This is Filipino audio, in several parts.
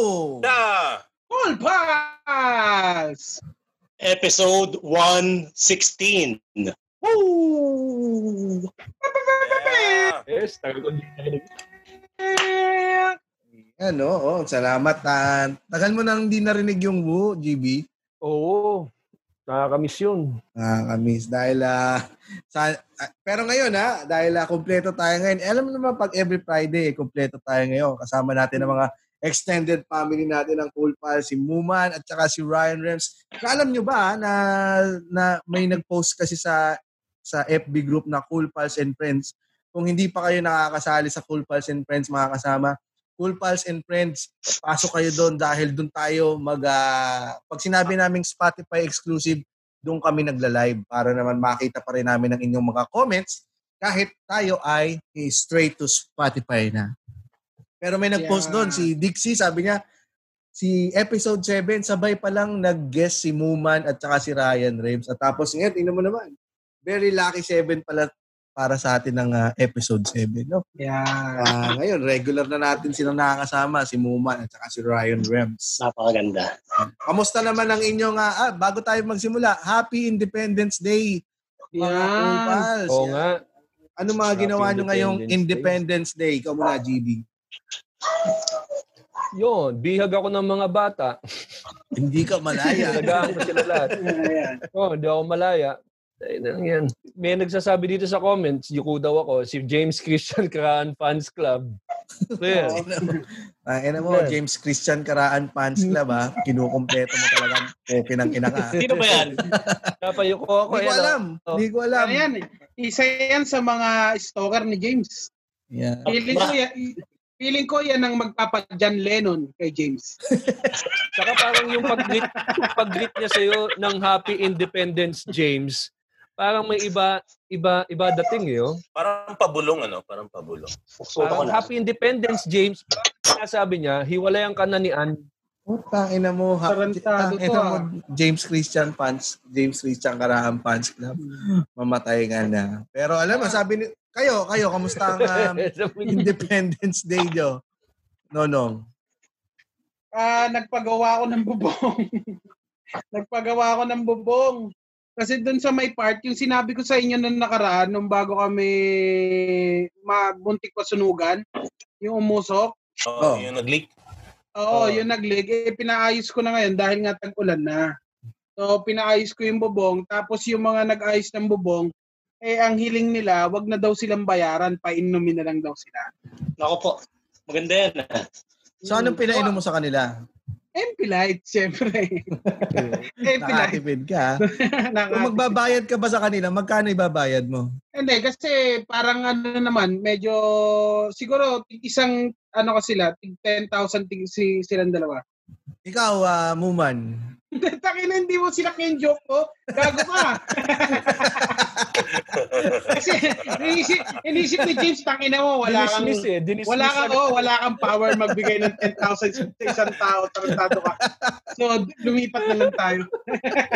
The Cool Pass! episode 116. Woo! Yeah. Yes, tagal ko. Ano, oh, salamat. Ah, tagal mo nang hindi narinig yung woo, GB. Oo. Nakakamiss yun. Nakakamiss dahil ah, sa, ah, pero ngayon ha, dahil ah, kumpleto tayo ngayon. Alam mo naman pag every Friday, kumpleto tayo ngayon. Kasama natin ang mga extended family natin ng Cool Pal, si Muman at saka si Ryan Rems. Alam nyo ba na, na may nag-post kasi sa sa FB group na Cool Pals and Friends. Kung hindi pa kayo nakakasali sa Cool Pals and Friends mga kasama, Cool Pals and Friends, pasok kayo doon dahil doon tayo mag... ah, pag sinabi naming Spotify exclusive, doon kami nagla-live para naman makita pa rin namin ang inyong mga comments kahit tayo ay straight to Spotify na. Pero may nag-post Yeah. doon, si Dixie, sabi niya, si episode 7, sabay pa lang nag-guest si Muman at saka si Ryan Rems. At tapos ngayon, tingnan mo naman, very lucky 7 pala para sa atin ng ah, episode 7. No? Yeah. Ah, ngayon, regular na natin silang nakakasama, si Muman at saka si Ryan Rems. Napakaganda. Kamusta naman ang inyong, ah, ah, bago tayo magsimula, Happy Independence Day, mga Yeah. Oo nga. Ano mga Happy ginawa nyo ngayong Independence Independence Day? Ikaw muna, GB. Yun, bihag ako ng mga bata. Hindi ka malaya. Talagaan ko sila lahat. Oo, hindi ako malaya. Yan. May nagsasabi dito sa comments, yuko daw ako, si James Christian Karaan Fans Club. So, yan. Ah, ina mo, James Christian Karaan Fans Club, ha? Kinukumpleto mo talaga. Okay ng kinaka. Sino ba yan? Napayuko ako. Hindi ko ah. alam. Hindi ko alam. Ano yan? Isa yan sa mga stalker ni James. Yeah. Feeling ko yan, feeling ko yan ang magpapa-John Lennon kay James. Saka parang yung pag-greet, pag-greet niya sa'yo ng Happy Independence, James, parang may iba, iba, iba dating eh. Oh. Parang pabulong ano, parang pabulong. Parang Happy Independence, James. Sabi niya, hiwalayan ka na ni Ann. Putang ina mo. Ha, Tarantado ina to, mo, ah. James Christian Fans, James Christian Karaan Fans Club. Mamatay nga na. Pero alam mo, sabi ni, kayo, kayo, kamusta ang um, Independence Day nyo? Nonong. Ah, nagpagawa ako ng bubong. nagpagawa ako ng bubong. Kasi doon sa may part, yung sinabi ko sa inyo nung nakaraan, nung bago kami mabuntik pa sunugan, yung umusok, Oo, Oh. yung nag-leak. Oo, Oh. yung naglig, eh, pinaayos ko na ngayon dahil nga tag-ulan na. So, pinaayos ko yung bubong. Tapos yung mga nag-ayos ng bubong, eh, ang hiling nila, wag na daw silang bayaran, painumin na lang daw sila. Ako po. Maganda yan. So, anong pinainom mo sa kanila? MP Light, syempre. MP Light. Nakatipid ka. Kung magbabayad ka ba sa kanila, magkano ibabayad mo? Hindi, kasi parang ano naman, medyo, siguro, isang, ano ka sila, tig 10,000 tig- si, silang dalawa. Ikaw, ah, Muman. Takin hindi mo sila joke ko. Gago ka. Kasi inisip, inisip ni James, tangina mo, wala kang, Dinismiss eh. Dinismiss wala kang, oh, wala kang power magbigay ng 10,000 sa isang tao, tarantado ka. So, lumipat na lang tayo.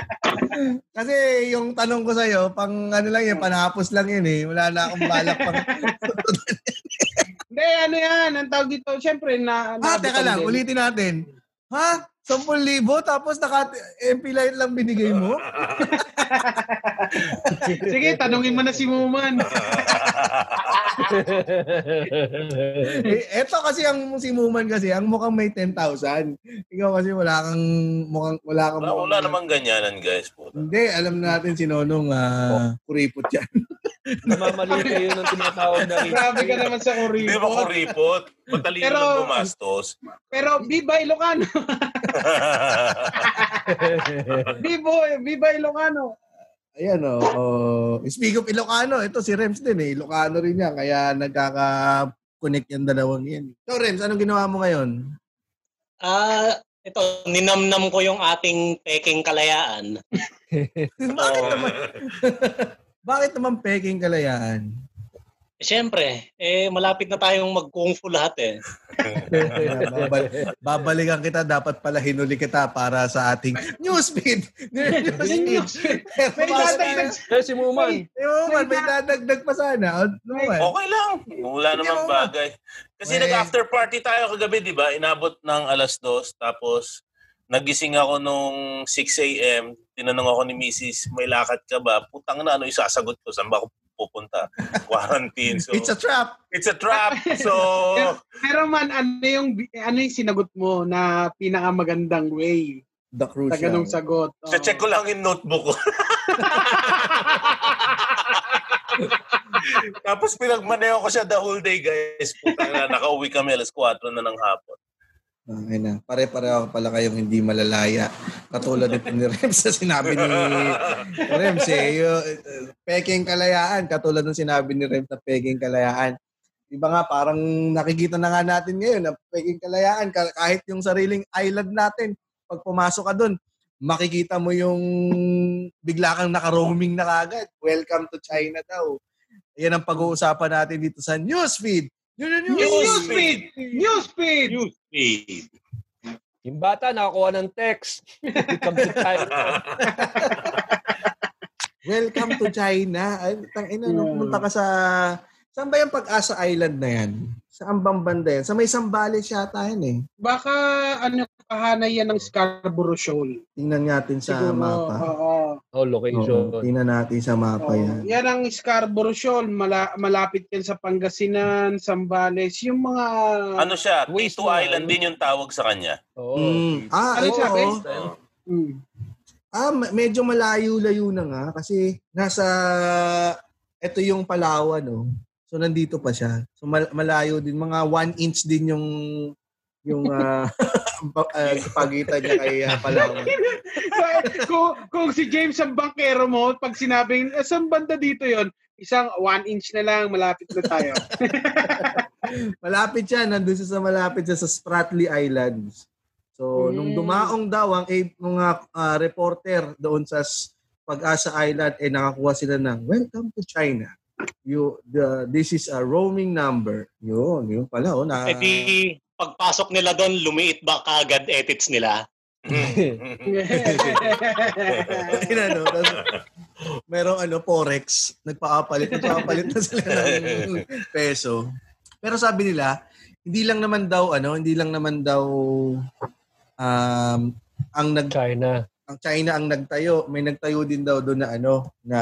Kasi yung tanong ko sa'yo, pang ano lang yun, panapos lang yun eh. Wala na akong balak pang... Hindi, ano yan, ang tawag dito, syempre, na, ha, teka lang, ulitin natin. Ha? 10,000 tapos naka MP light lang binigay mo? Sige, tanungin mo na si Muman. eh, eto kasi ang si Muman kasi, ang mukhang may 10,000. Ikaw kasi wala kang mukhang wala kang Wala, wala namang ganyanan, guys. Puta. Hindi, alam natin si Nonong ah, kuripot yan. Namamali kayo ng tinatawag na Grabe ka naman sa Hindi ba kuripot. kuripot? Matalino Pero- lang gumastos. Pero Viva Ilocano. Vivo, Viva Ilocano. Ayan o. Oh, Speak of Ilocano, ito si Rems din eh. Ilocano rin yan, kaya nagkaka-connect yung dalawang yan. So Rems, anong ginawa mo ngayon? Ah, ito, ninamnam ko yung ating peking kalayaan. Bakit naman? Bakit naman peking kalayaan? Siyempre, eh, malapit na tayong mag-kung fu lahat eh. Babal- babalikan kita, dapat pala hinuli kita para sa ating newsfeed. newsfeed. May dadagdag. Eh, si Muman. Eh, oh, man, may dadagdag pa sana. Ano man? Okay lang. Wala namang Hindi, bagay. Kasi nag-after party tayo kagabi, di ba? Inabot ng alas dos. Tapos, nagising ako nung 6 a.m. Tinanong ako ni Mrs. May lakad ka ba? Putang na, ano isasagot ko? Saan ba ako pupunta? Quarantine. So, It's a trap. it's a trap. So, Pero man, ano yung, ano yung sinagot mo na pinakamagandang way The sa crucial. ganong sagot? sa check ko lang yung notebook ko. Tapos pinagmaneho ko siya the whole day, guys. Putang na, nakauwi kami alas 4 na ng hapon. Okay na. Pare-pareho pala kayong hindi malalaya. Katulad nito ni Rems sa sinabi ni Rems eh. Yung, peking kalayaan. Katulad ng sinabi ni Rems na peking kalayaan. Iba nga, parang nakikita na nga natin ngayon na peking kalayaan. Ka- Kahit yung sariling island natin, pag pumasok ka dun, makikita mo yung bigla kang naka-roaming na kagad. Welcome to China daw. Yan ang pag-uusapan natin dito sa Newsfeed. Yun yung Newsfeed! Newsfeed! Newsfeed. Yung bata nakakuha ng text. Come to China. Welcome to China. Ay, tang ina, nung pumunta ka sa... Saan ba yung Pag-asa Island na yan? Saan bang banda yan? Sa may Sambales yata yan eh. Baka ano kahanay yan ng Scarborough Shoal. Tingnan natin sa Siguro, mapa. oo. Oh, location. Oo, tingnan natin sa mapa Oo. yan. Yan ang Scarborough Shoal. Mala- malapit yan sa Pangasinan, Sambales. Yung mga... Ano siya? Waste T2 na, Island din yung tawag sa kanya. Oo. Mm. Ah, Ano ito. sabi? oh. Mm. Ah, me- medyo malayo-layo na nga kasi nasa ito yung Palawan, no. So nandito pa siya. So mal- malayo din mga one inch din yung yung uh, pagitan niya kay ah, Palawan. kung, kung si James ang bankero mo, pag sinabing, eh, saan banda dito yon Isang one inch na lang, malapit na tayo. Malapit siya, nandun siya sa malapit siya sa Spratly Islands. So, nung Mm. dumaong daw ang eh, mga ah, reporter doon sa Pag-asa Island, eh nakakuha sila ng, Welcome to China. You, the, this is a roaming number. Yun, yun pala. Oh, na, Eh di, pagpasok nila doon, lumiit ba kagad edits nila? Ina, no? Tapos, merong ano, forex. Nagpakapalit. Nagpakapalit na sila ng peso. Pero sabi nila, hindi lang naman daw, ano, hindi lang naman daw um, ang nag China. Ang China ang nagtayo, may nagtayo din daw doon na ano, na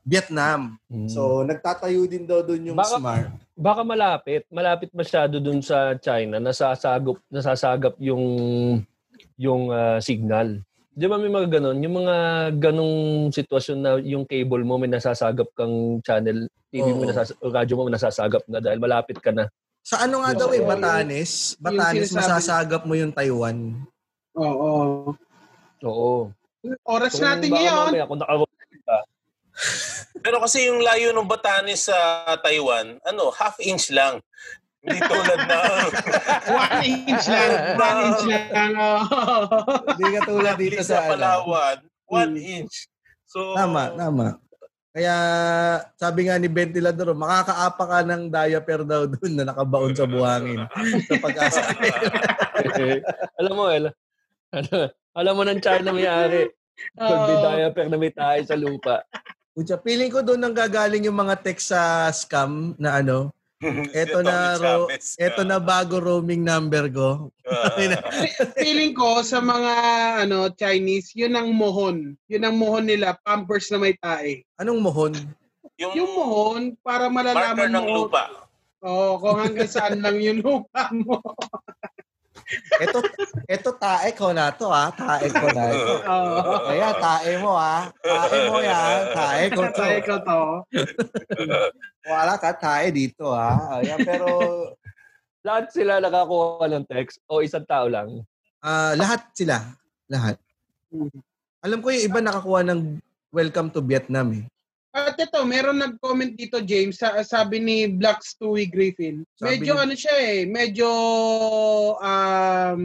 Vietnam. Mm. So, nagtatayo din daw doon yung Baka- Smart. baka malapit, malapit masyado dun sa China, nasasagap, nasasagap yung yung ah, signal. Di ba may mga ganon? Yung mga ganong sitwasyon na yung cable mo may nasasagap kang channel, TV mo, Oo. nasas- o radyo mo may nasasagap na dahil malapit ka na. Sa ano nga daw eh, Batanes? Batanes, masasagap mo yung Taiwan. Oo. Oo. Oras Kung natin ngayon. mamaya, kung naka Pero kasi yung layo ng Batanes sa Taiwan, ano, half inch lang. Hindi tulad na... One inch lang. One inch lang. oo. Hindi ka tulad dito sa, ano. Palawan, one Hmm. inch. So, Tama, tama. Kaya sabi nga ni Ventilador, makakaapa ka ng diaper daw doon na nakabaon sa buhangin. sa pag-asa. alam mo, El, ano, alam mo ng China may-ari. Pag may Oo. diaper na may tayo sa lupa. Pucha, feeling ko doon nang gagaling yung mga text sa scam na ano, eto na ro, eto na bago roaming number ko. Feeling ko sa mga ano Chinese, yun ang mohon. Yun ang mohon nila, pampers na may tae. Anong mohon? yung, Yung mohon, para malalaman ng mo lupa. oh, kung hanggang saan lang yung lupa mo. Eto, eto tae ko na to ha. Tae ko na ito. Oo. Kaya tae mo ha. Tae mo yan. Tae ko to. Tatay ko to. Wala ka tae dito ha. Ayan, pero Lahat sila nakakuha ng text o isang tao lang. ah, lahat sila. Lahat. Hmm. Alam ko yung iba nakakuha ng Welcome to Vietnam eh. At ito, meron nag-comment dito, James, sa, sabi ni Black Stewie Griffin. Sabi Medyo ni- ano siya eh, medyo um,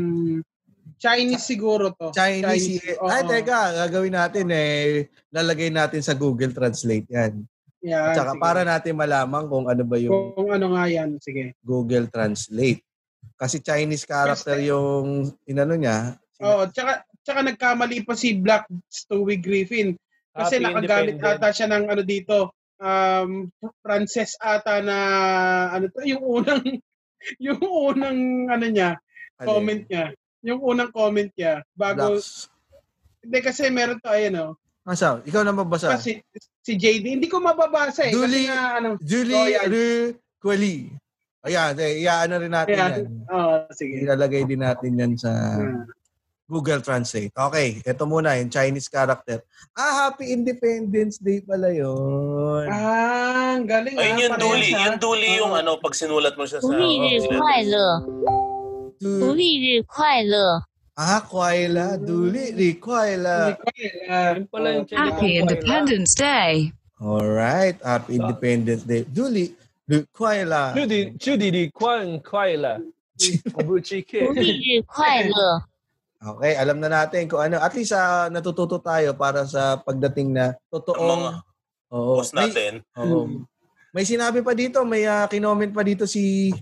Chinese siguro to. Chinese. oo. Ay, teka, gagawin natin eh. Lalagay natin sa Google Translate yan. Yan, At saka sige. para natin malaman kung ano ba yung Kung ano nga yan, sige. Google Translate. Kasi Chinese character yung inano niya. Oo, tsaka, tsaka nagkamali pa si Black Stewie Griffin. Kasi Happy nakagamit ata siya ng ano dito, um, Frances ata na, ano to, yung unang, yung unang ano niya, Alin? comment niya. Yung unang comment niya bago Blacks. hindi kasi meron to ayun oh. Asa? Ikaw na mabasa. Kasi si JD hindi ko mababasa eh Duli- kasi nga ano. Julie Royal. Ruqueli. Ayan, eh, iyaano rin natin Kaya, yan. oh, sige. Ilalagay din natin yan sa Ah. Google Translate. Okay, ito muna, yung Chinese character. Ah, Happy Independence Day pala yun. Ah, ang galing Ayun ah, yung parehas, duli. ah. Yung duli yung Oo. ano, pag sinulat mo siya sa... 独立日快乐，独 Du- 立日快乐， ah, Kwaila. Duli, Rikwaila. Ah, Yun pala yung oh, Chinese Happy Independence Day. Alright, Happy Independence Day. Duli, Rikwaila. 朱迪朱迪迪快快乐，不吃 K 独立日快乐， Okay, alam na natin kung ano. At least ah, natututo tayo para sa pagdating na Ang mga totoong... Oo. boss May- natin. Oo. May sinabi pa dito, may ah, kinoment pa dito si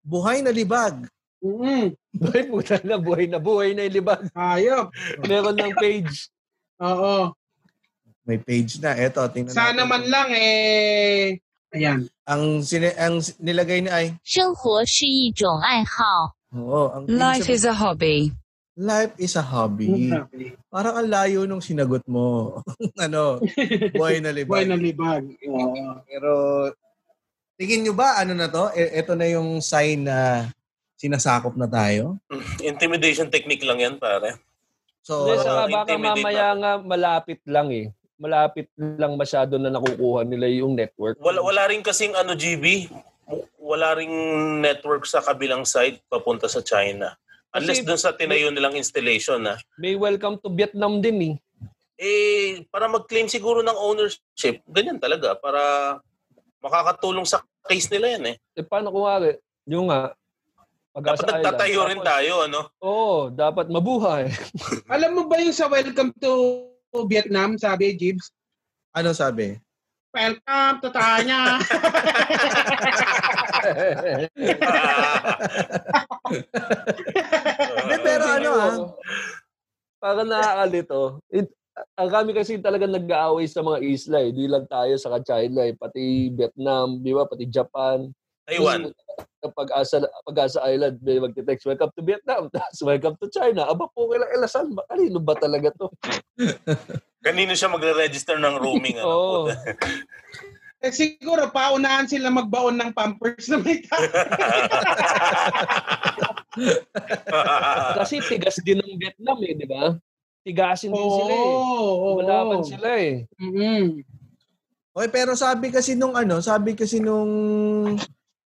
Buhay na Libag. mm, Buhay puta na, buhay na, buhay na yung libag. ayop. Meron ng page. Oo. May page na. Eto, tingnan Sana natin. man lang eh ayan. Ang, sine, ang s- nilagay ni ay, 生活是一种爱好， oo, ang Life is a hobby. life is a hobby. Parang ang layo nung sinagot mo. ano, buhay na libag. Buhay na libag. Oo. Pero, tingin nyo ba, ano na to? E- ito na yung sign na sinasakop na tayo? Intimidation technique lang yan, pare. So, Hindi, saka uh, baka mamaya nga malapit lang eh. Malapit lang masyado na nakukuha nila yung network. Wala, wala rin kasing ano, GB, wala ring network sa kabilang side papunta sa China. Unless dun sa tinayo nilang installation na. May welcome to Vietnam din eh. Eh, para mag-claim siguro ng ownership, ganyan talaga. Para makakatulong sa case nila yan eh. Eh paano kung nga, yung nga, Pag-asa Dapat nagtatayo Island. rin tayo, ano? Oo, dapat mabuhay. Alam mo ba yung sa Welcome to Vietnam, sabi Jibs? ano sabi? Welcome to Tanya. Hindi, pero ano ah, Para nakakalito. It, ang kami kasi talaga nag-aaway sa mga isla eh. Di lang tayo sa China eh. Pati Vietnam, di ba? Pati Japan. Taiwan. Pag-asa, pag-asa Island, may magte-text, welcome to Vietnam. Tapos welcome to China. Aba po, kailang ilasan ba? Kanino ba talaga to? Kanino siya magre-register ng roaming? Ano? Oo. eh, siguro, paunahan sila magbaon ng pampers na may. Kasi tigas din ng Vietnam eh, di ba? Tigasin din sila eh. Oo. Malaban sila eh. Mm-mm. Okay, pero sabi kasi nung ano, sabi kasi nung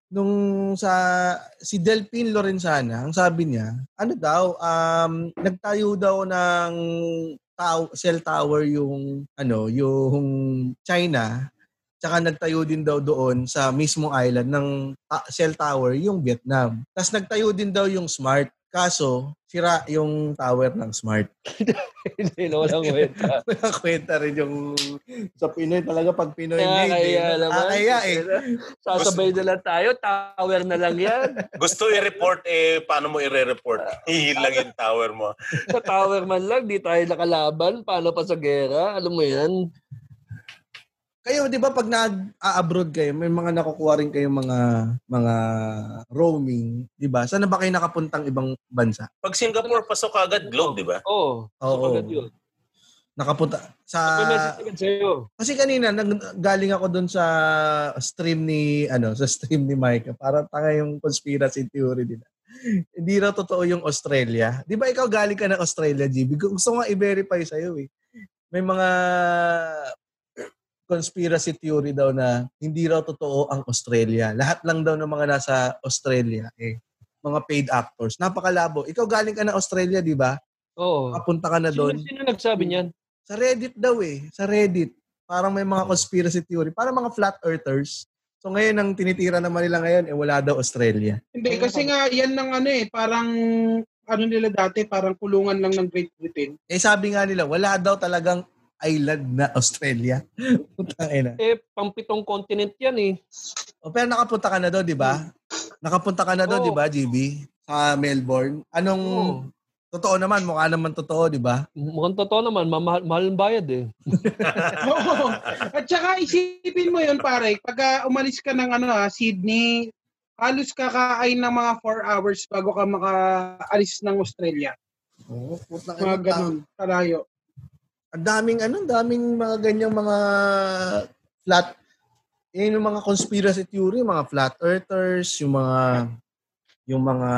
nung sa si Delphin Lorenzana, ang sabi niya, ano daw, um, nagtayo daw ng tow- cell tower yung ano, yung China. Tsaka nagtayo din daw doon sa mismo island ng ta- cell tower yung Vietnam. Tapos nagtayo din daw yung Smart. Kaso, sira yung tower ng Smart. Hindi na walang kwenta. Kwenta rin yung sa Pinoy talaga pag Pinoy Kaya made. kaya eh. naman. Ah, kaya eh. Sasabay na lang tayo, tower na lang yan. Gusto i-report, eh, paano mo i-re-report? Hihil lang yung tower mo. Sa tower man lang, di tayo nakalaban. Paano pa sa gera? Alam mo yan? Kayo, di ba, pag nag-abroad kayo, may mga nakukuha rin kayong mga mga roaming, di ba? Saan na ba kayo nakapuntang ibang bansa? Pag Singapore, pasok ka agad globe, di ba? Oo. Oh, Oo. agad yun. Nakapunta sa. Kasi kanina nag, galing ako doon sa stream ni ano, sa stream ni Mike. Para tanga yung conspiracy theory nila. Hindi raw totoo yung Australia. Di ba ikaw galing ka ng Australia, GB? Gusto nga i-verify sa'yo eh. May mga conspiracy theory daw na hindi raw totoo ang Australia. Lahat lang daw ng mga nasa Australia eh mga paid actors. Napakalabo. Ikaw galing ka ng Australia, di ba? Oo. Kapunta ka na Sino, doon. sino nagsabi niyan? Sa Reddit daw eh. Sa Reddit. Parang may mga conspiracy theory. Parang mga flat earthers. So ngayon, ang tinitira naman nila ngayon, eh wala daw Australia. Hindi, kasi nga yan ng ano eh, parang ano nila dati, parang kulungan lang ng Great Britain. Eh sabi nga nila, wala daw talagang island na Australia. Putang ina. Eh, pangpitong continent yan eh. O, pero nakapunta ka na doon, di ba? Nakapunta ka na doon, Oo. di ba, GB? Sa Melbourne. Anong, Oo. totoo naman, mukha naman totoo, di ba? Mukhang totoo naman, mamahal mahal ang bayad eh. Oo. At saka isipin mo yun pare, pag ah, umalis ka ng ano ah, Sydney, halos kakain ng mga 4 hours bago ka makaalis ng Australia. Oo, puta Mga ganun, kalayo. Ang daming ano, daming mga ganyang mga flat yun yung mga conspiracy theory, mga flat earthers, yung mga yung mga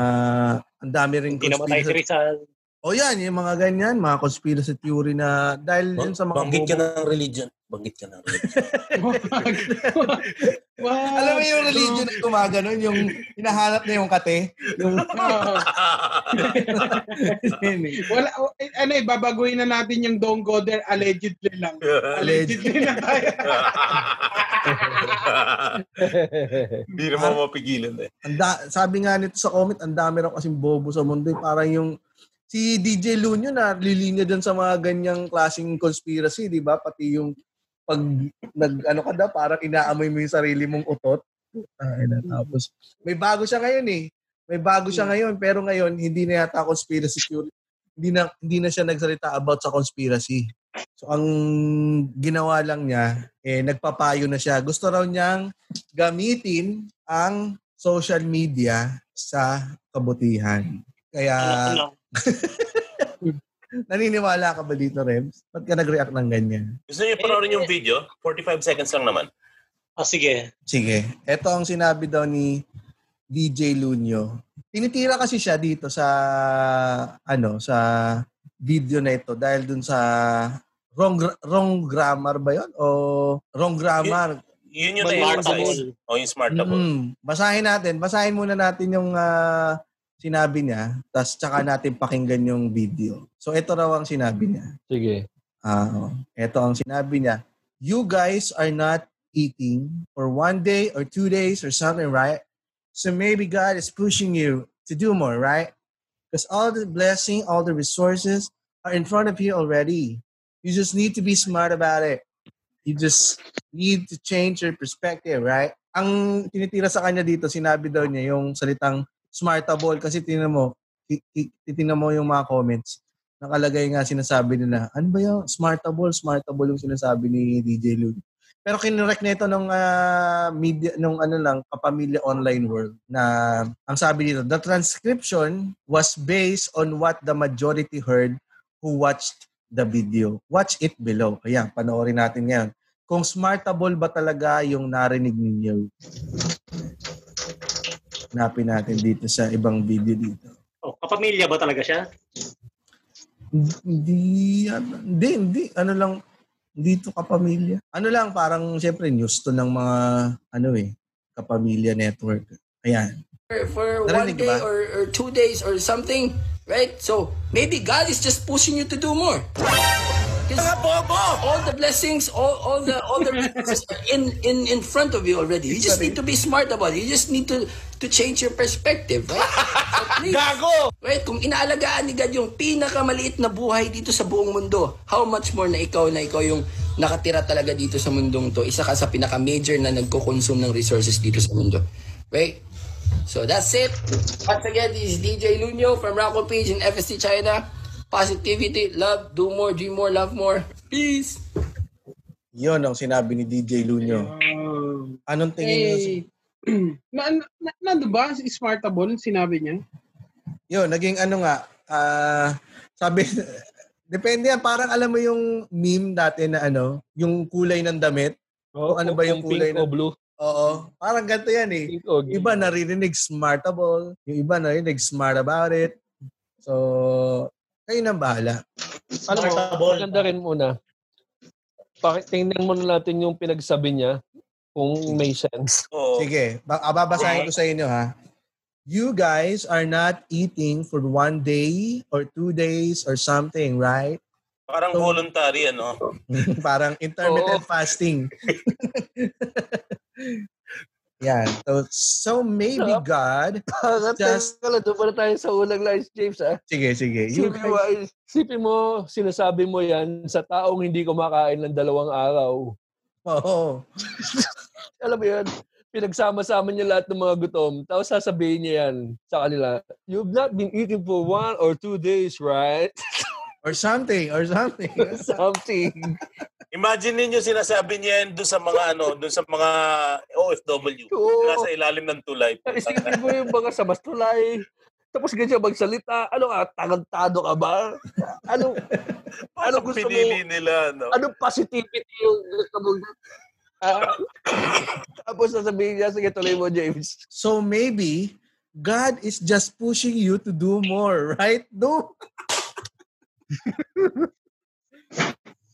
ang dami ring Hindi namatay si Rizal. O yan, yung mga ganyan, mga conspiracy theory na dahil yun sa mga Banggit ka ng religion. Banggit ka ng religion. Wag. Alam mo yung religion na gumaganon, yung hinahanap na yung kate. Yung. Wala, eh, ano eh, babaguhin na natin yung don't go there allegedly lang. Allegedly na tayo. Hindi naman mapigilan eh. ang da- sabi nga nito sa comment, ang dami raw kasing bobo sa mundo. eh. Parang yung si DJ Lunyo na lilinya dun sa mga ganyang klaseng conspiracy, di ba? Pati yung pag nag ano ka daw, parang inaamoy mo yung sarili mong utot. Ay, na, tapos may bago siya ngayon eh. May bago siya ngayon pero ngayon hindi na yata conspiracy theory. Hindi na hindi na siya nagsalita about sa conspiracy. So ang ginawa lang niya eh nagpapayo na siya. Gusto raw niyang gamitin ang social media sa kabutihan. Kaya? naniniwala ka ba dito, Rems? Ba't ka nag-react ng ganyan? Gusto niyo panoorin yung video? 45 seconds lang naman. Ah, sige. Sige. Ito ang sinabi daw ni DJ Lunyo. Tinitira kasi siya dito sa ano sa video na ito dahil dun sa wrong wrong grammar ba 'yon o wrong grammar. Yun yung Smartable. na-emphasize. O yung smartable. Mm, basahin natin. Basahin muna natin yung ah, sinabi niya, tapos tsaka natin pakinggan yung video. So ito raw ang sinabi niya. Sige. Ah, oh. ito ang sinabi niya. You guys are not eating for one day or two days or something, right? So maybe God is pushing you to do more, right? Because all the blessing, all the resources are in front of you already. You just need to be smart about it. You just need to change your perspective, right? Ang tinitira sa kanya dito, sinabi daw niya yung salitang smartable kasi tingnan mo, ti- ti- titingnan mo yung mga comments nakalagay nga sinasabi nila, ano ba yung smartable, smartable yung sinasabi ni DJ Lud. Pero kinurek nito nung ah, media nung ano lang kapamilya online world na ang sabi dito, the transcription was based on what the majority heard who watched the video. Watch it below. Ayan, panoorin natin ngayon. Kung smartable ba talaga yung narinig ninyo? Hanapin natin dito sa ibang video dito. Oh, kapamilya ba talaga siya? Hindi, ano, hindi, hindi. Ano lang, dito kapamilya. Ano lang, parang siyempre news to ng mga, ano eh, kapamilya network. Ayan. for, for one day ba? or, or two days or something, right? So maybe God is just pushing you to do more. 'Cause all the blessings, all, all the all the are in, in in front of you already. You just need to be smart about it. You just need to to change your perspective, right? So please, Right? Kung inaalagaan ni God yung pinakamaliit na buhay dito sa buong mundo, how much more na ikaw na ikaw yung nakatira talaga dito sa mundong to. Isa ka sa pinaka-major na nagko-consume ng resources dito sa mundo. Right? So that's it. Once again, this is DJ Luño from Rackle Page in FST China. Positivity, love, do more, dream more, love more. Peace! Yun ang sinabi ni DJ Lunyo. Anong tingin niyo? Eh, na, na, nandun ba? Si Smartable, sinabi niya? Yun, naging ano nga, ah, sabi, depende yan, parang alam mo yung meme dati na ano, yung kulay ng damit. Oh, ano ba yung kulay pink na- o blue? Oo, parang ganito yan eh. O. Iba naririnig smartable, yung iba naririnig smart about it. So, kayo nang bahala. Alam mo, maganda rin muna. Pakit, tingnan muna natin yung pinagsabi niya kung may sense. Oo. Sige, ba- ah, ko sa inyo ha. You guys are not eating for one day or two days or something, right? Parang voluntary, ano? Parang intermittent fasting. Yan. So, so maybe Sarap. God, Bakit Just- Just... doon pala tayo sa ulang lines, James, ah. sige, sige. You Sipin mo, guys, ay- sipin mo, sinasabi mo yan sa taong hindi kumakain ng dalawang araw. oo. Alam mo yan, pinagsama-sama niya lahat ng mga gutom, tapos sasabihin niya yan sa kanila, you've not been eating for one or two days, right? Or something, or something. Something. Imagine ninyo sinasabi niya yan doon sa mga ano, doon sa mga OFW. Oo. Nasa ilalim ng tulay. Isipin mo yung mga sa bastulay. Tapos ganyan magsalita. Ano ka? Tagantado ka ba? Ano, ano gusto mo? pinili nila, no? Anong positivity yung gusto mo? Ah, tapos sasabihin niya, sige tuloy mo, James. So maybe God is just pushing you to do more, right? Do.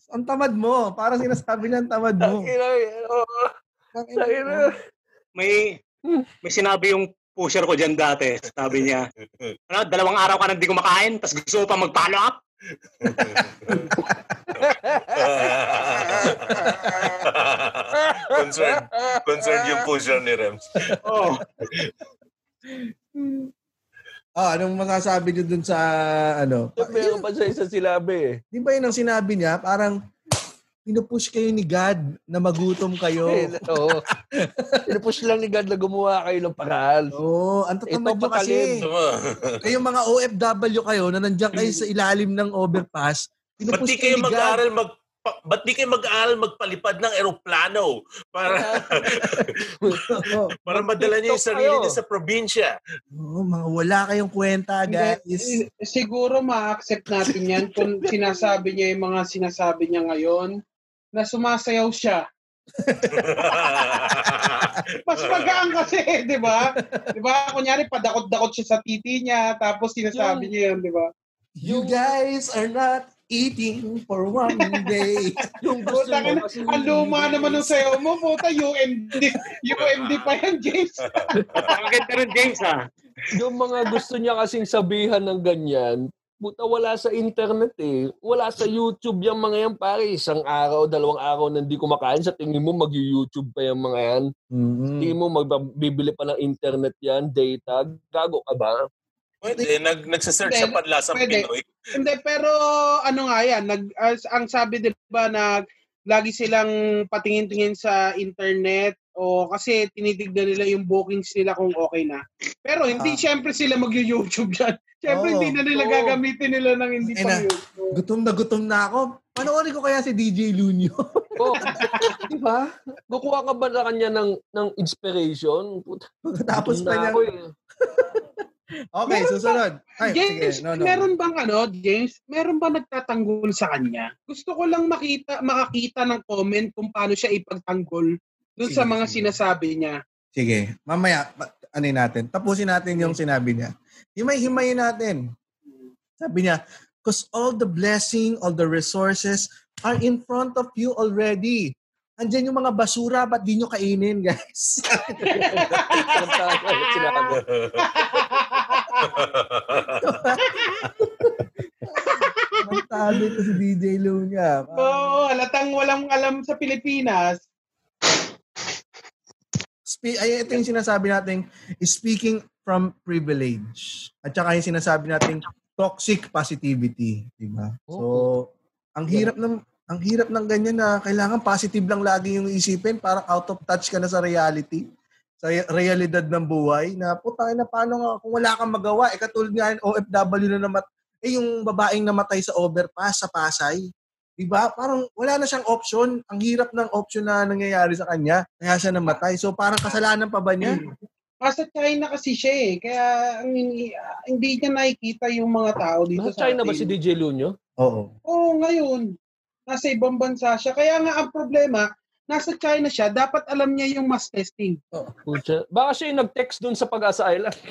ang tamad mo. Parang sinasabi niya ang tamad mo. Tangina. mo. May may sinabi yung pusher ko dyan dati. Sabi niya, ano, dalawang araw ka na hindi kumakain, tapos gusto mo pa mag-follow up? concerned, concerned yung pusher ni Rems. Oh. Ah, anong masasabi niyo dun sa ano? Meron pa siya isang sinabi eh. Di ba yun ang sinabi niya? Parang pinupush kayo ni God na magutom kayo. Oo. Pinupush lang ni God na gumawa kayo ng paraan. Oo, oh, ang tatamad nyo kasi. matalim. Eh, yung mga OFW kayo na nandiyan kayo sa ilalim ng overpass, pinupush di kayo kayo mag-aaral mag pa- ba't di kayo mag-aaral magpalipad ng eroplano para para madala niyo yung sarili niyo sa probinsya. Oo, mga wala kayong kwenta, guys. eh, siguro ma-accept natin yan kung sinasabi niya yung mga sinasabi niya ngayon na sumasayaw siya. Mas magaan kasi, di ba? Di ba? Kunyari, padakot-dakot siya sa titi niya, tapos sinasabi Yung- niya yun, di ba? You guys are not eating for one day. Yung gusto Puta ka mo na, kasi... ang luma naman ng sayaw mo, puta, UMD, UMD pa yan, James. Ang ganda rin, James, ah. Yung mga gusto niya kasing sabihan ng ganyan, puta wala sa internet eh. Wala sa YouTube yung mga yan pare. Isang araw, dalawang araw na hindi kumakain. Sa tingin mo mag-YouTube pa yung mga yan. Mm. Tingin mo magbibili pa ng internet yan, data. Gago ka ba? Pwede, nag, nagsasearch Pwede, sa padlasang pwede. Pinoy. Hindi, pero ano nga yan, nag, as, ang sabi di ba na lagi silang patingin-tingin sa internet o kasi tinitignan nila yung bookings nila kung okay na. Pero hindi Ah. syempre sila mag-YouTube yan. Syempre Oo. hindi na nila Oo. gagamitin nila ng hindi Ay na. YouTube. Gutom na gutom na ako. Panoorin ko kaya si DJ Lunyo. Oh, di ba? Kukuha ka ba na kanya ng, ng inspiration? Pagkatapos gutom pa niya. ako eh. Okay, Meron susunod. Ay, James, sige. No, no. meron bang ano, James, meron ba nagtatanggol sa kanya? Gusto ko lang makita makakita ng comment kung paano siya ipagtanggol dun sa mga sige. sinasabi niya. Sige, mamaya, ma- ano natin. Tapusin natin yung sinabi niya. Himay-himayin natin. Sabi niya, because all the blessing, all the resources are in front of you already. Andyan yung mga basura, ba't di nyo kainin, guys? Magtabi ko si DJ Lunya. Oo, halatang walang alam sa Pilipinas. Spe- ay, ito yung sinasabi natin, speaking from privilege. At saka yung sinasabi natin, toxic positivity. Diba? So, ang hirap ng ang hirap ng ganyan na kailangan positive lang lagi yung isipin para out of touch ka na sa reality sa realidad ng buhay na puta na paano nga kung wala kang magawa eh katulad nga yung OFW na namat eh yung babaeng namatay sa overpass sa Pasay di ba parang wala na siyang option ang hirap ng option na nangyayari sa kanya kaya siya namatay so parang kasalanan pa ba niya Nasa China kasi siya eh. Kaya ang hindi, hindi niya nakikita yung mga tao dito Nasa China ba atin. si DJ Lunyo? oo Oo, ngayon. Nasa ibang bansa siya. Kaya nga ang problema, nasa China siya, dapat alam niya yung mass testing. Pucha. Baka siya yung nag-text dun sa Pag-asa Island.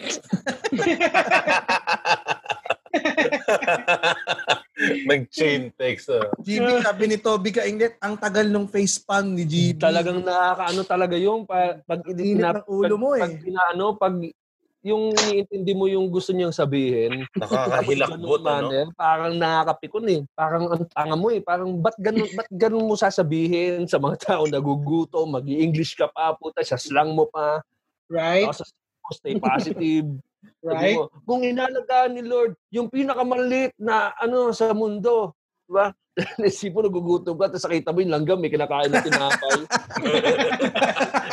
Nag-chain text. ah. GB sabi ni Toby Kainglet ang tagal nung face palm ni GB Talagang nakakaano talaga yung pa, pag Init ng ulo mo eh. Pag inaano, pag yung iniintindi mo yung gusto niyang sabihin, Nakakahilakbot, ano? parang nakakapikon eh. Parang ang tanga mo eh. Parang ba't ganun, ba't ganun mo sasabihin sa mga tao nagugutom, mag english ka pa, puta, sa slang mo pa, Right? tapos stay positive. Right? mo, kung inalagaan ni Lord, yung pinakamaliit na ano sa mundo, di ba? Isip mo, nagugutom ka, tapos nakita mo yung langgam, may kinakain na tinapay.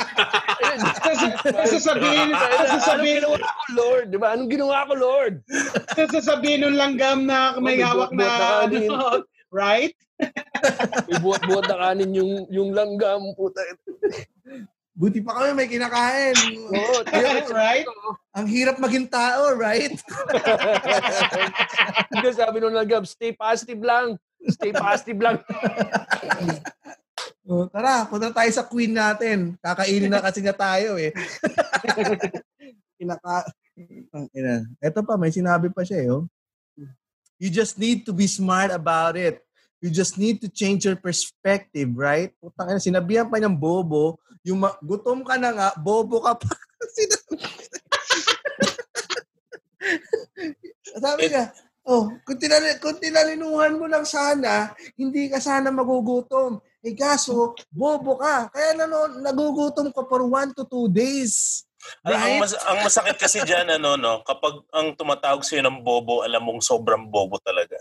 Ayun. Sasabihin, Anong sasabihin, ginawa ko, Lord? Di ba? Anong ginawa ko, Lord? sasabihin ng langgam na may Oh, may hawak na ano, right? May buhat-buhat na kanin yung, yung langgam. Puta. Buti pa kami may kinakain. Oo, right? Ang hirap maging tao, right? Hindi, sabi nung langgam, stay positive lang. Stay positive lang. Oh, tara, punta tayo sa queen natin. Kakainin na kasi nga tayo eh. Kinaka... Ang ina. Ito pa, may sinabi pa siya eh. Oh. You just need to be smart about it. You just need to change your perspective, right? Putang ina, sinabihan pa niyang bobo, yung ma- gutom ka na nga, bobo ka pa. Sabi niya, oh, kung, tinali, kung tinalinuhan mo lang sana, hindi ka sana magugutom. Eh kaso, bobo ka. Kaya nano, nagugutom ka for one to two days. Ang, ang, Right? mas, ang masakit kasi dyan, ano, no, kapag ang tumatawag sa'yo ng bobo, alam mong sobrang bobo talaga.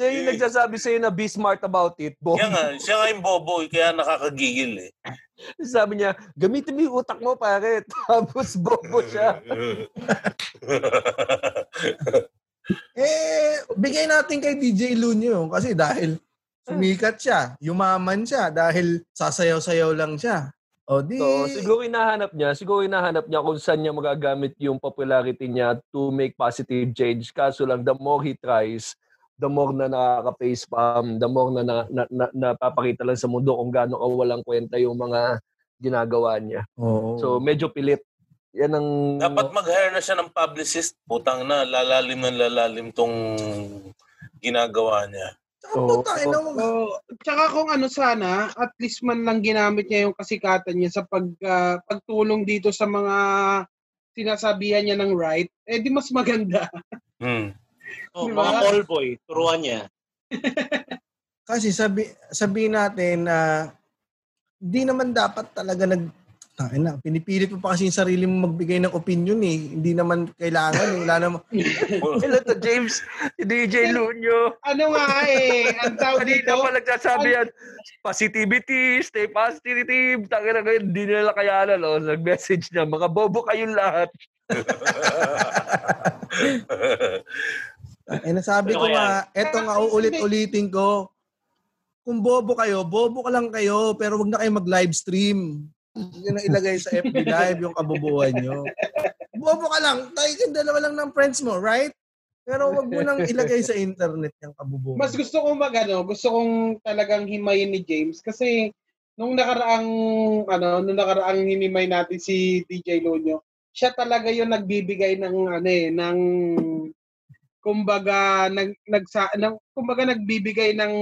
Yan yung nagsasabi sa'yo na be smart about it. Bo. Kaya nga, siya nga yung bobo, eh, kaya nakakagigil eh. Sabi niya, gamitin mo yung utak mo, pare. Tapos bobo siya. Eh, bigay natin kay DJ Lunyo kasi dahil sumikat siya, yumaman siya dahil sasayaw-sayaw lang siya. O di, So, siguro hinahanap niya, siguro hinahanap niya kung saan niya magagamit yung popularity niya to make positive change. Kaso lang, the more he tries, the more na nakaka-face palm, the more na, na, na, na napapakita lang sa mundo kung gaano kawalang kwenta yung mga ginagawa niya. Oo. So, medyo pilit. Yan ang... Dapat mag-hire na siya ng publicist. Putang na, lalalim ng lalalim tong ginagawa niya. Puta, ina mo. Oh, tsaka kung ano sana, at least man lang ginamit niya yung kasikatan niya sa pag ah, pagtulong dito sa mga sinasabihan niya ng right, eh di mas maganda. Hmm. Oh, Diba? mga call boy, turuan niya. Kasi sabi, sabihin natin na di naman dapat talaga nag Tain na, pinipilit mo pa kasi yung sarili mo magbigay ng opinion eh. Hindi naman kailangan. eh. Wala naman. Hello to James, DJ Lunyo. Ano nga eh, ang tawag dito, Kanina pa nagsasabi yan, positivity, stay positive. Tangin na ngayon, hindi nila kayanan. Oh. Nag-message niya, mga bobo kayong lahat. Eh, nasabi Ano ko kaya? nga, eto nga, uulit-ulitin ko. Kung bobo kayo, bobo ka lang kayo, pero wag na kayo mag-live Hindi na ilagay sa FB Live yung kabubuhan nyo. Bobo ka lang, tayo yung dalawa lang ng friends mo, right? Pero wag mo nang ilagay sa internet yung kabubuhan. mas gusto kong magano, gusto kong talagang himayin ni James kasi nung nakaraang ano, nung nakaraang hinimay natin si DJ Lonyo, siya talaga yung nagbibigay ng ano eh, ng kumbaga nag nagsa ng, kumbaga nagbibigay ng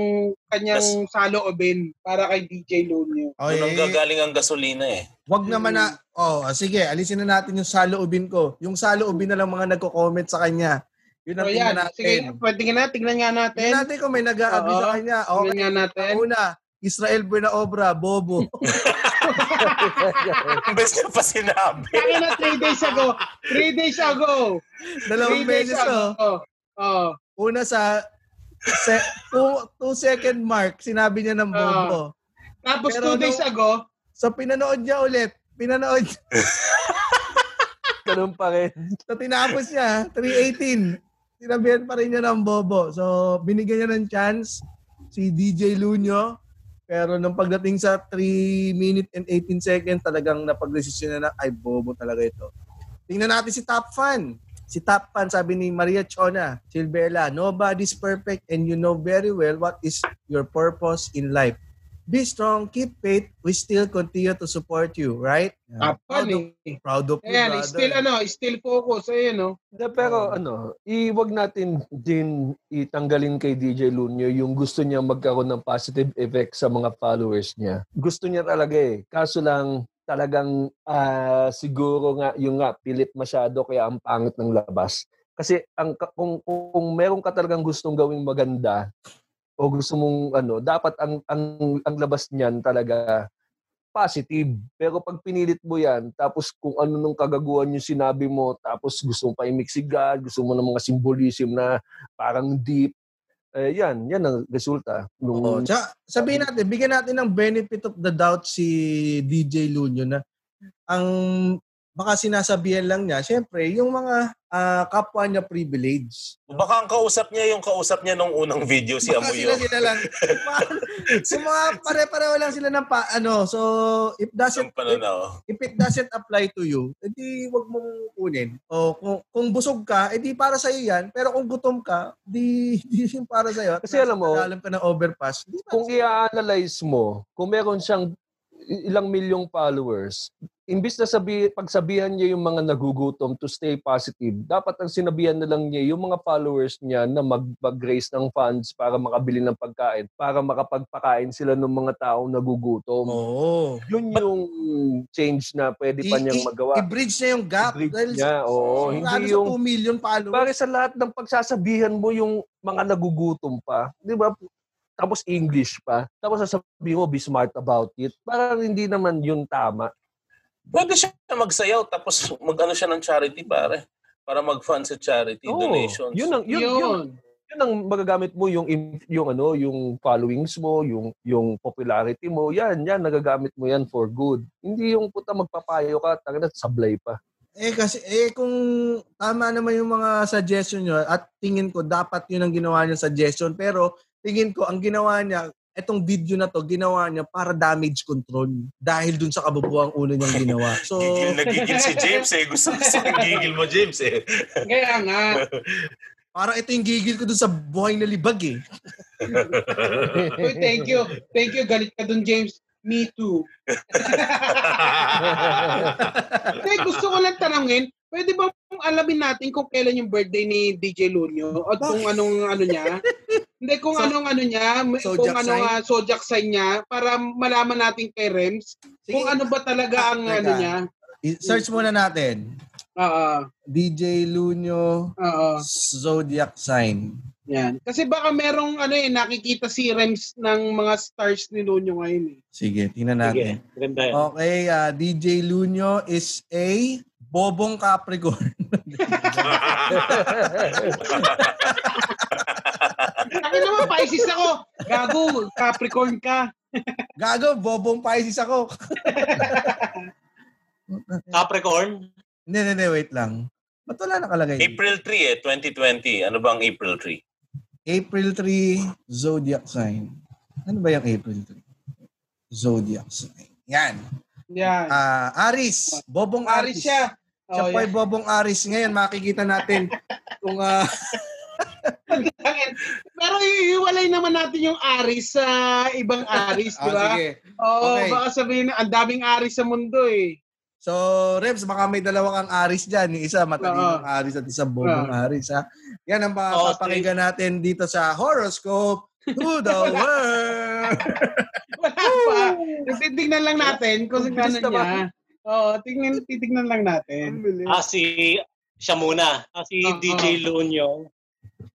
kanyang saloobin para kay DJ Lonyo. Oh, Doon ang gagaling ang gasolina eh. wag naman na, oh, sige, alisin na natin yung saloobin ko. Yung saloobin na lang mga nagko-comment sa kanya. Yun ang So tingnan natin. sige, pwede nga na, tignan nga natin. Tingnan natin kung may nag-aabi Oo. sa kanya. Okay, nga natin. una, Israel Buenaobra, Bobo. Imbes niya pa sinabi. Kaya na three days ago. Three days ago. Dalawang Three days beses, oh. ago. Oh. Una sa se, two, two second mark, sinabi niya ng bobo. Tapos Pero two days nung- ago, So pinanood niya ulit. Pinanood niya. Ganun pa rin. So tinapos niya, 318. Sinabihan pa rin niya ng bobo. So binigyan niya ng chance si DJ Lunyo. Pero nung pagdating sa 3 minute and 18 seconds, talagang napag-desisyon na na, ay bobo talaga ito. Tingnan natin si Top Fan. Si Top Fan, sabi ni Maria Chona, Silvela, nobody's perfect and you know very well what is your purpose in life. Be strong, keep faith, we still continue to support you, right? top Proud fan of, proud of you, Ayan, brother. still ano, still focus. Ayun, no? De, pero ano, iwag natin din itanggalin kay DJ Lunyo yung gusto niya magkaroon ng positive effect sa mga followers niya. Gusto niya talaga eh. Kaso lang talagang ah, siguro nga yung nga pilit masyado kaya ang pangit ng labas. Kasi ang kung, kung meron ka talagang gustong gawing maganda o gusto mong ano, dapat ang ang ang labas niyan talaga positive. Pero pag pinilit mo yan, tapos kung ano nung kagaguhan yung sinabi mo, tapos gusto mo pa imiksigan, gusto mo ng mga symbolism na parang deep, eh, yan, yan ang resulta. Nung, Oo. Tsaka, sabihin natin, bigyan natin ng benefit of the doubt si DJ Lunyo na ang baka sinasabihan lang niya, syempre, yung mga ah, kapwa niya privilege. Baka ang kausap niya yung kausap niya nung unang video, si Baka Amuyo. sila sila lang. so mga pare-pareho lang sila ng pa, ano, so if doesn't pananaw. if it doesn't apply to you, edi wag mong kunin. O kung, kung busog ka, edi para sa yan. Pero kung gutom ka, di di yung para sa iyo. Kasi alam mo, alam ka ng overpass. Kung i-analyze mo, kung meron siyang ilang milyong followers, imbis na sabi, pagsabihan niya yung mga nagugutom to stay positive, dapat ang sinabihan na lang niya yung mga followers niya na mag- mag-raise ng funds para makabili ng pagkain, para makapagpakain sila ng mga taong nagugutom. Oo. Yun yung change na pwede pa niyang magawa. I-bridge niya yung gap. I-bridge dahil niya, oo. sigurado Hindi sa yung 2 million followers. Pare sa lahat ng pagsasabihan mo yung mga nagugutom pa, di ba? Tapos English pa. Tapos sasabihin mo, be smart about it. Parang hindi naman yun tama. Pwede siya magsayaw tapos mag-ano siya ng charity, pare. Para mag-fund sa charity Oo. donations. Yun ang, yun, Yun. yun, yun ang magagamit mo yung yung ano yung followings mo yung yung popularity mo yan yan nagagamit mo yan for good hindi yung puta magpapayo ka tanga sablay pa Eh kasi eh kung tama naman yung mga suggestion nyo at tingin ko dapat yun ang ginawa niya suggestion pero tingin ko ang ginawa niya etong video na to ginawa niya para damage control dahil dun sa kabubuang ulo niyang ginawa. So Gigil na gigil si James eh. Gusto gusto ang gigil mo, James eh. Kaya nga. para ito yung gigil ko dun sa buhay na libag eh. Uy, thank you. Thank you. Galit ka dun, James. Me too. Hindi, gusto ko lang tanongin, pwede ba alamin natin kung kailan yung birthday ni DJ Lunyo? O kung anong ano niya? Hindi, kung So- anong ano niya, Zodiac kung ano sign? nga zodiac sign niya, para malaman natin kay Rems Sige, kung ano ba talaga ang Teka. ano niya. i- search muna natin. Oo. DJ Lunyo Oo. zodiac sign. Yan. Kasi baka merong ano eh, nakikita si Rems ng mga stars ni Lunyo ngayon eh. Sige, tingnan natin. Sige, ganda yan. Okay, ah, DJ Lunyo is a bobong Capricorn. Akin naman, Pisces ako. Gago, Capricorn ka. Gago, bobong Pisces ako. Capricorn, Hindi, hindi, hindi, wait lang. Ba't wala nakalagay? April 3 eh, 2020. Ano ba ang April 3? April 3, zodiac sign. Ano ba yung April 3? Zodiac sign. Yan. Yan. Ah, Aris. Bobong Aris Aris. siya. Siya Oh, po ay. Bobong Aris. Ngayon, makikita natin kung ah, Pero iiwalay naman natin yung Aris sa ibang Aris, di ah, ba? sige. Oo, Okay. baka sabihin, ang daming Aris sa mundo eh. So, Reps, baka may dalawang ang Aris dyan. Yung isa, matalinong Aris at isa, bobong Aris. Ha? Yan ang Oo, papakinggan natin dito sa Horoscope to the World. Wala pa. Titignan lang natin kung Ang bilis ano niya. naman. Oo, tignan, titignan lang natin. ah, si, siya muna. Ah, si Oo. DJ Lunyo,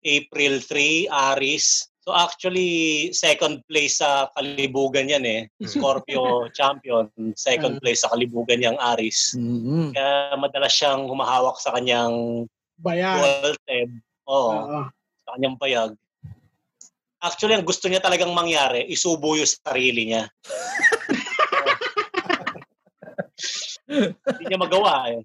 April 3, Aris. So actually, second place sa kalibugan yan eh. Scorpio champion, second place sa kalibugan niyang Aris. Mhm. Kaya madalas siyang humahawak sa kanyang Bayan. gold tab. Oo, Oo. sa kanyang bayag. Actually, ang gusto niya talagang mangyari, isubo yung sarili niya. Hindi niya magawa eh.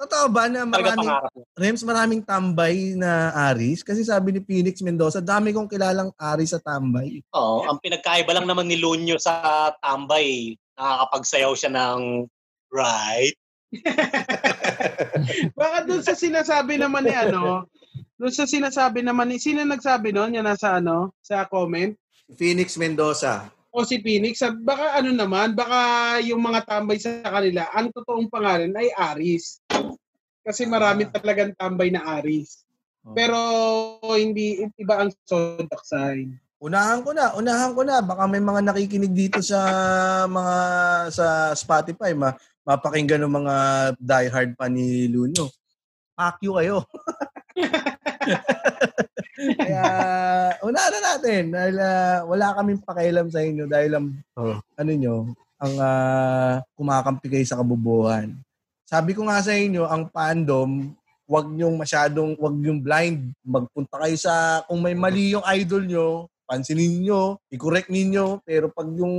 Totoo ba na maraming. Rems, maraming tambay na Aris? Kasi sabi ni Phoenix Mendoza, dami kong kilalang Aris sa tambay. Oo, ang pinagkaiba lang naman ni Lunyo sa tambay, nakakapagsayaw siya ng right. Baka dun sa sinasabi naman ni ano, dun sa sinasabi naman ni, sino nagsabi nun? Yan nasa ano, sa comment? Phoenix Mendoza. O si Phoenix, sab- baka ano naman, baka yung mga tambay sa kanila, ang totoong pangalan ay Aris. Kasi marami talagang tambay na Aris. Pero hindi, iba ang zodiac sign. Unahan ko na, unahan ko na. Baka may mga nakikinig dito sa mga sa Spotify, ma mapakinggan ng mga diehard pa ni Luno. Fuck you kayo. Kaya, unahan na natin. Dahil ah, wala kaming pakialam sa inyo dahil ang, Oh. ano nyo, ang ah, kumakampi kayo sa kabubuhan. Sabi ko nga sa inyo, ang fandom, wag nyong masyadong, wag yung blind. Magpunta kayo sa, kung may mali yung idol nyo, pansinin nyo, i-correct ninyo. Pero pag yung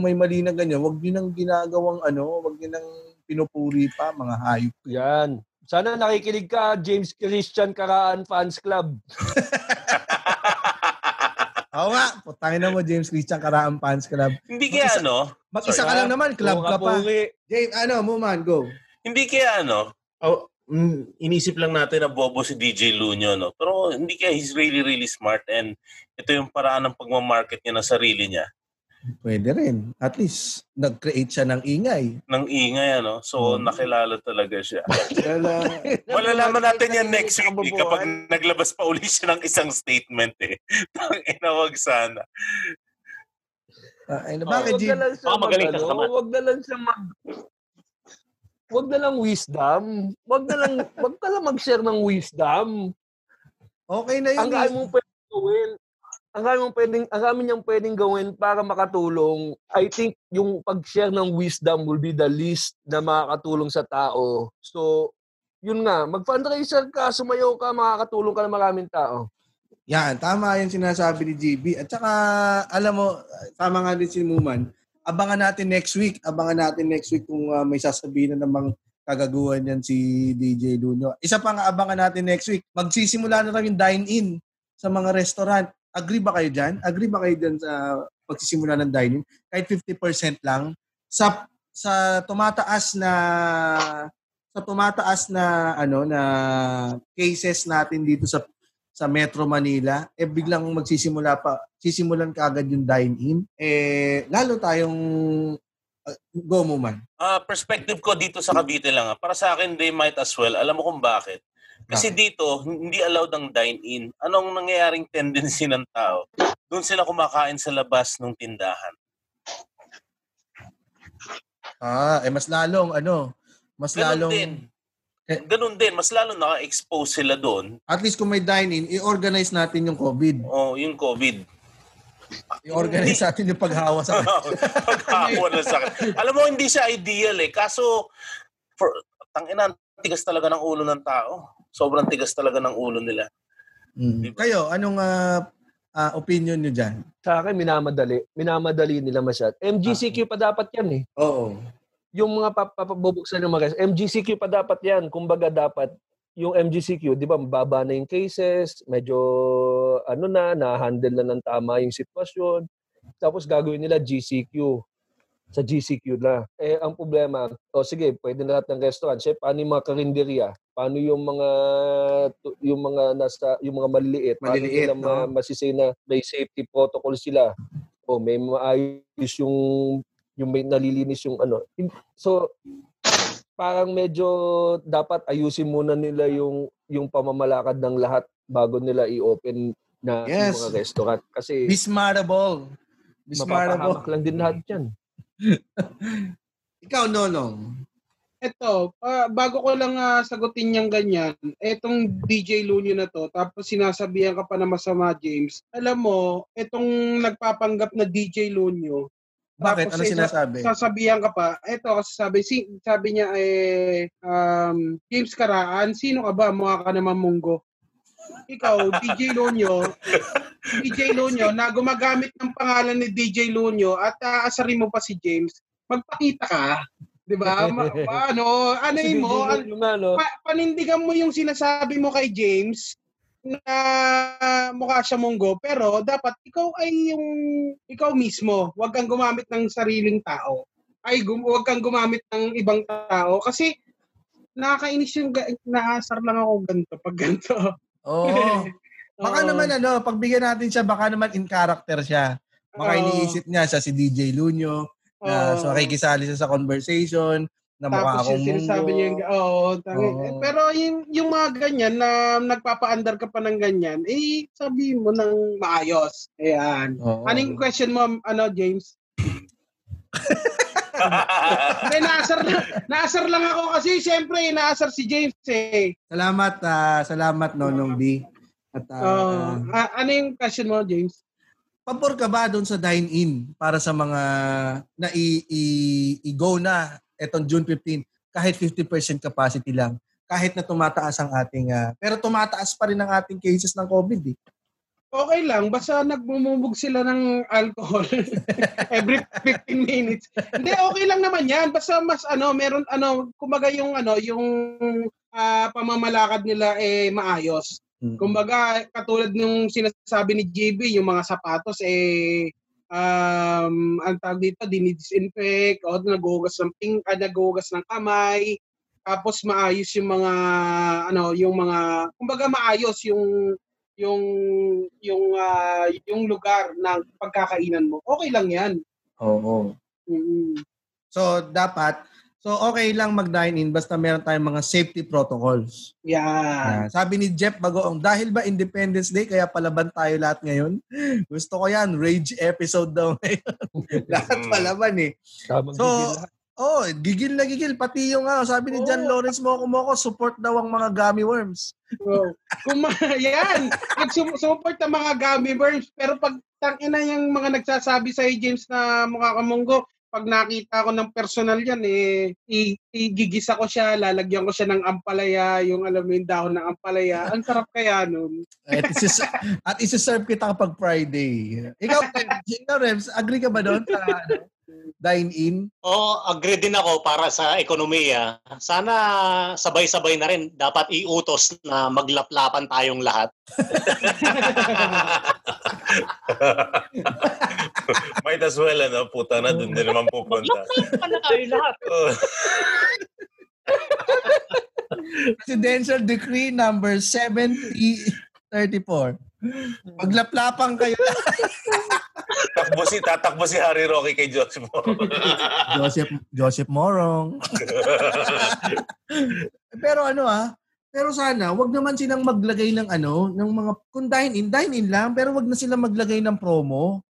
may mali na ganyan, wag nyo nang ginagawang ano, wag nyo nang pinupuri pa, mga hayop. Yan. Sana nakikinig ka, James Christian Karaan Fans Club. Oo nga, putangin na mo, James Christian Karaan Fans Club. Hindi kaya ano, Mag-isa Sorry. ka lang naman, club ka pa. James, ano, Muman, go. Hindi kaya ano, oh, mm, inisip lang natin na bobo si DJ Luño, no? Pero hindi kaya he's really, really smart and ito yung paraan ng pagmamarket niya ng sarili niya. Pwede rin. At least, nag-create siya ng ingay. Ng ingay, ano? So, Hmm. nakilala talaga siya. Wala. Malalaman natin yan next week eh, kapag naglabas pa uli siya ng isang statement eh. Tang inawag sana. Ah, ay, Oh, bakit, wag Jim? Baka magaling mag- ka sa ano, math. Wag na lang siya mag... Wag na lang wisdom. Wag na lang, wag ka lang mag-share ng wisdom. Okay na yun. Ang eh. kaya mong pwedeng gawin, ang kaya mong pwedeng, ang kaya niyang pwedeng gawin para makatulong, I think yung pag-share ng wisdom will be the least na makakatulong sa tao. So, yun nga, mag-fundraiser ka, sumayaw ka, makakatulong ka ng maraming tao. Yan, tama yung sinasabi ni GB. At saka, alam mo, tama nga din si Muman, abangan natin next week. Abangan natin next week kung uh, may sasabihin na namang kagaguhan yan si DJ Luno. Isa pa nga abangan natin next week. Magsisimula na rin yung dine-in sa mga restaurant. Agree ba kayo dyan? Agree ba kayo dyan sa pagsisimula ng dine-in? Kahit 50% lang. Sa sa tumataas na sa tumataas na ano na cases natin dito sa sa Metro Manila, eh biglang magsisimula pa, sisimulan kaagad yung dine-in, eh lalo tayong uh, go mo man. Ah, perspective ko dito sa Cavite lang. ah. Para sa akin, they might as well. Alam mo kung bakit? Kasi dito, hindi allowed ang dine-in. Anong nangyayaring tendency ng tao? Doon sila kumakain sa labas ng tindahan. Ah, eh mas lalong ano, mas Ganun lalong din. Eh- Ganun din. Mas lalo naka-expose sila doon. at least kung may dine-in, i-organize natin yung COVID. Oh, yung COVID. I-organize natin yung paghawa sa Pagkahapon na sakit. Alam mo, hindi siya ideal eh. Kaso, for, tangina, ang tigas talaga ng ulo ng tao. Sobrang tigas talaga ng ulo nila. Mm. Kayo, anong ah, ah, opinion nyo dyan? Sa akin, minamadali. Minamadali nila masyad. MGCQ pa dapat yan eh. Oo. Yung mga pap- papabubuksan ng mga MGCQ pa dapat yan. Kumbaga dapat yung MGCQ, di ba, mababa na yung cases, medyo ano na, na-handle na ng tama yung sitwasyon. Tapos gagawin nila GCQ. Sa GCQ na. Eh, ang problema, o sige, pwede na lahat ng restaurant. Siya, paano yung mga karinderya? Paano yung mga yung mga nasa yung mga maliliit? Paano Maliliit, nila ma- no? masisay na may safety protocol sila? O may maayos yung yung may nalilinis yung ano. So parang medyo dapat ayusin muna nila yung yung pamamalakad ng lahat bago nila i-open na Yes. yung mga restaurant kasi Bismarable. Bismarable. mapapahamak lang din lahat yan. Ikaw, Nonong. Eto, ah, bago ko lang ah, sagutin yung ganyan, etong DJ Lunyo na to, tapos sinasabihan ka pa na masama, James. Alam mo, etong nagpapanggap na DJ Lunyo, Bakit? Tapos Ano isa- sinasabi? sasabihan ka pa, eto kasi sabi, si, sabi niya eh, um, James Karaan, sino ka ba? Mukha ka naman munggo. Ikaw, DJ Lunyo, DJ Lunyo, na gumagamit ng pangalan ni DJ Lunyo at aasarin mo pa si James, magpakita ka. Di ba? Ma- ano, ano mo, an- pa- panindigan mo yung sinasabi mo kay James na mukha siya munggo pero dapat ikaw ay yung ikaw mismo wag kang gumamit ng sariling tao ay gum, wag kang gumamit ng ibang tao kasi nakakainis yung ga- naasar lang ako ganito pag ganito Oo. Baka Oo. naman ano, pagbigyan natin siya, baka naman in character siya. Baka Oo. iniisip niya siya si DJ Lunyo, na Oo. so makikisali siya sa conversation, na mukha Tapos akong yung sinasabi niya, oo, tangi- Oo. eh, pero yung, yung mga ganyan na nagpapa-under ka pa ng ganyan, eh, sabi mo ng maayos. Ayan. Oo. Anong question mo, ano, James? Hindi, naasar, naasar lang ako kasi siyempre, naasar si James eh. Salamat, ah, salamat Nonong B. At ah, Oh, a- ano yung question mo, James? pabor ka ba doon sa dine-in para sa mga na i- i- i-go na etong June 15 kahit 50% capacity lang kahit na tumataas ang ating ah, pero tumataas pa rin ang ating cases ng COVID eh. Okay lang, basta nagmumubog sila ng alcohol every 15 minutes. Hindi, okay lang naman yan. Basta mas ano, meron ano, kumbaga yung ano, yung ah, pamamalakad nila eh maayos. Mm. Kumbaga, katulad nung sinasabi ni JB, yung mga sapatos, eh, um, ang tawag dito, dinidisinfect, o naghuhugas ng ping, ah, naghuhugas ng kamay, tapos maayos yung mga, ano, yung mga, kumbaga maayos yung, yung, yung, ah, yung lugar ng pagkakainan mo. Okay lang yan. Oo. Mm. So, dapat, so okay lang mag-dine-in basta meron tayong mga safety protocols. Yeah. Ah, sabi ni Jeff Bagoong, dahil ba Independence Day, kaya palaban tayo lahat ngayon? Gusto ko yan, rage episode daw ngayon. lahat palaban eh. Tamang So, gigil. Oh, gigil na gigil. Pati yung nga, sabi ni John Oo. Lawrence Moko Moko, support daw ang mga gummy worms. So, kung ma- yan, nag-support ang mga gummy worms. Pero pag tangina yung mga nagsasabi sa James na mukha kamunggo, pag nakita ko ng personal yan, eh, i- igigisa ko siya, lalagyan ko siya ng ampalaya, yung alam mo yung dahon ng ampalaya. Ang sarap kaya nun. At, isis, at isi-serve kita kapag Friday. Ikaw, ikaw Rems, agree ka ba doon sa ano, dine-in? Oo, agree din ako para sa ekonomiya. Sana sabay-sabay na rin. Dapat iutos na maglaplapan tayong lahat. Might as well, ano, puta na, dun din naman pupunta. Maglaplapan na tayo lahat. Oh, Presidential Decree number 7034. Paglaplapan kayo. takbo si, tatakbo si Harry Rocky kay Josh mo. Joseph Joseph Morong. pero ano ah, pero sana wag naman silang maglagay ng ano, ng mga kung dine in, dine in lang, pero wag na silang maglagay ng promo.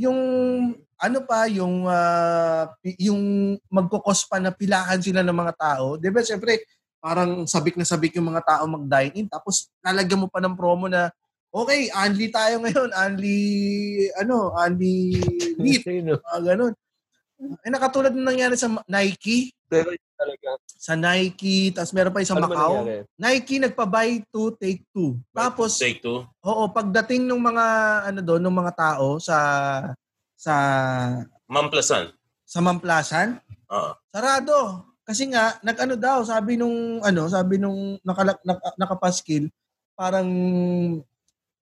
Yung ano pa, yung pi- yung magkokos pa na pilahan sila ng mga tao. 'Di ba? Siyempre, parang sabik na sabik yung mga tao mag-dine in tapos lalagyan mo pa ng promo na Okay, only tayo ngayon. Only, ano, only meat. Mga ganun. Eh, nakatulad ng nangyari sa Nike. Pero talaga. Sa Nike, tapos meron pa sa Ano Macau. nangyari? Nike nagpa-buy two, take two. Tapos, Take two. oo, pagdating ng mga, ano doon, ng mga tao sa, sa, Mamplasan. sa Mamplasan, Oo. sarado. Kasi nga, nag-ano daw, sabi nung, ano, sabi nung nakala, nak- nakapaskil, parang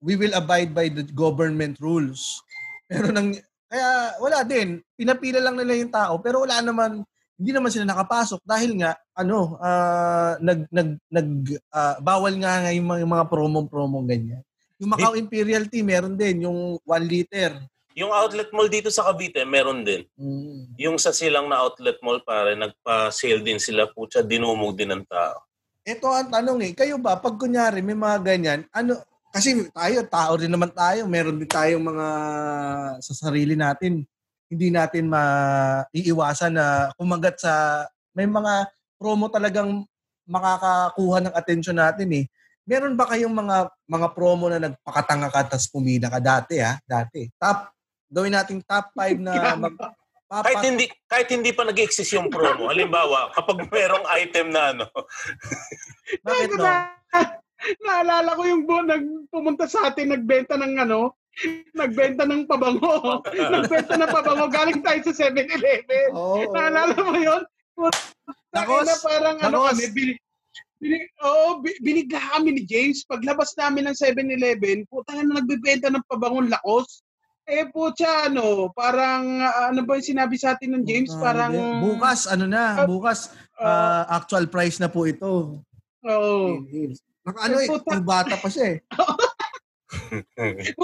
we will abide by the government rules. Pero nang, kaya wala din, pinapila lang nila yung tao, pero wala naman, hindi naman sila nakapasok dahil nga, ano, ah, nag, nag, nag, ah, bawal nga nga yung mga, yung mga promo-promo ganyan. Yung Macau Imperial Tea, meron din, yung 1 liter. Yung outlet mall dito sa Cavite, meron din. Mm. Yung sa silang na outlet mall, pare, nagpa-sale din sila. Putya, dinumog din ng tao. Ito ang tanong eh, kayo ba, pag kunyari may mga ganyan, ano, kasi tayo, tao rin naman tayo, meron din tayong mga sa sarili natin, hindi natin maiiwasan na kumagat sa, may mga promo talagang makakakuha ng atensyon natin eh. Meron ba kayong mga mga promo na nagpakatanga ka tapos pumila ka dati ha? Dati. Top, gawin nating top 5 na mag, Kahit hindi kahit hindi pa nag-exist yung promo. Halimbawa, kapag merong item na ano, Bakit no? Na, naalala ko yung bu- nag, pumunta sa atin, nagbenta ng ano, nagbenta ng pabango. nagbenta ng pabango. Galing tayo sa 7-Eleven. Oo. Naalala mo yun? Nakos, na parang ano nakos. kami, bini, bini, oo, bi- binigla kami ni James. Paglabas namin ng 7-Eleven, puta na nagbebenta ng pabangong lakos. Eh, putya, ano, parang, ah, ano ba yung sinabi sa atin ng James? Ah, Parang, bukas ano na, bukas ah, ah, actual price na po ito. oo. Naka, ano eh, Puta. yung bata pa siya eh.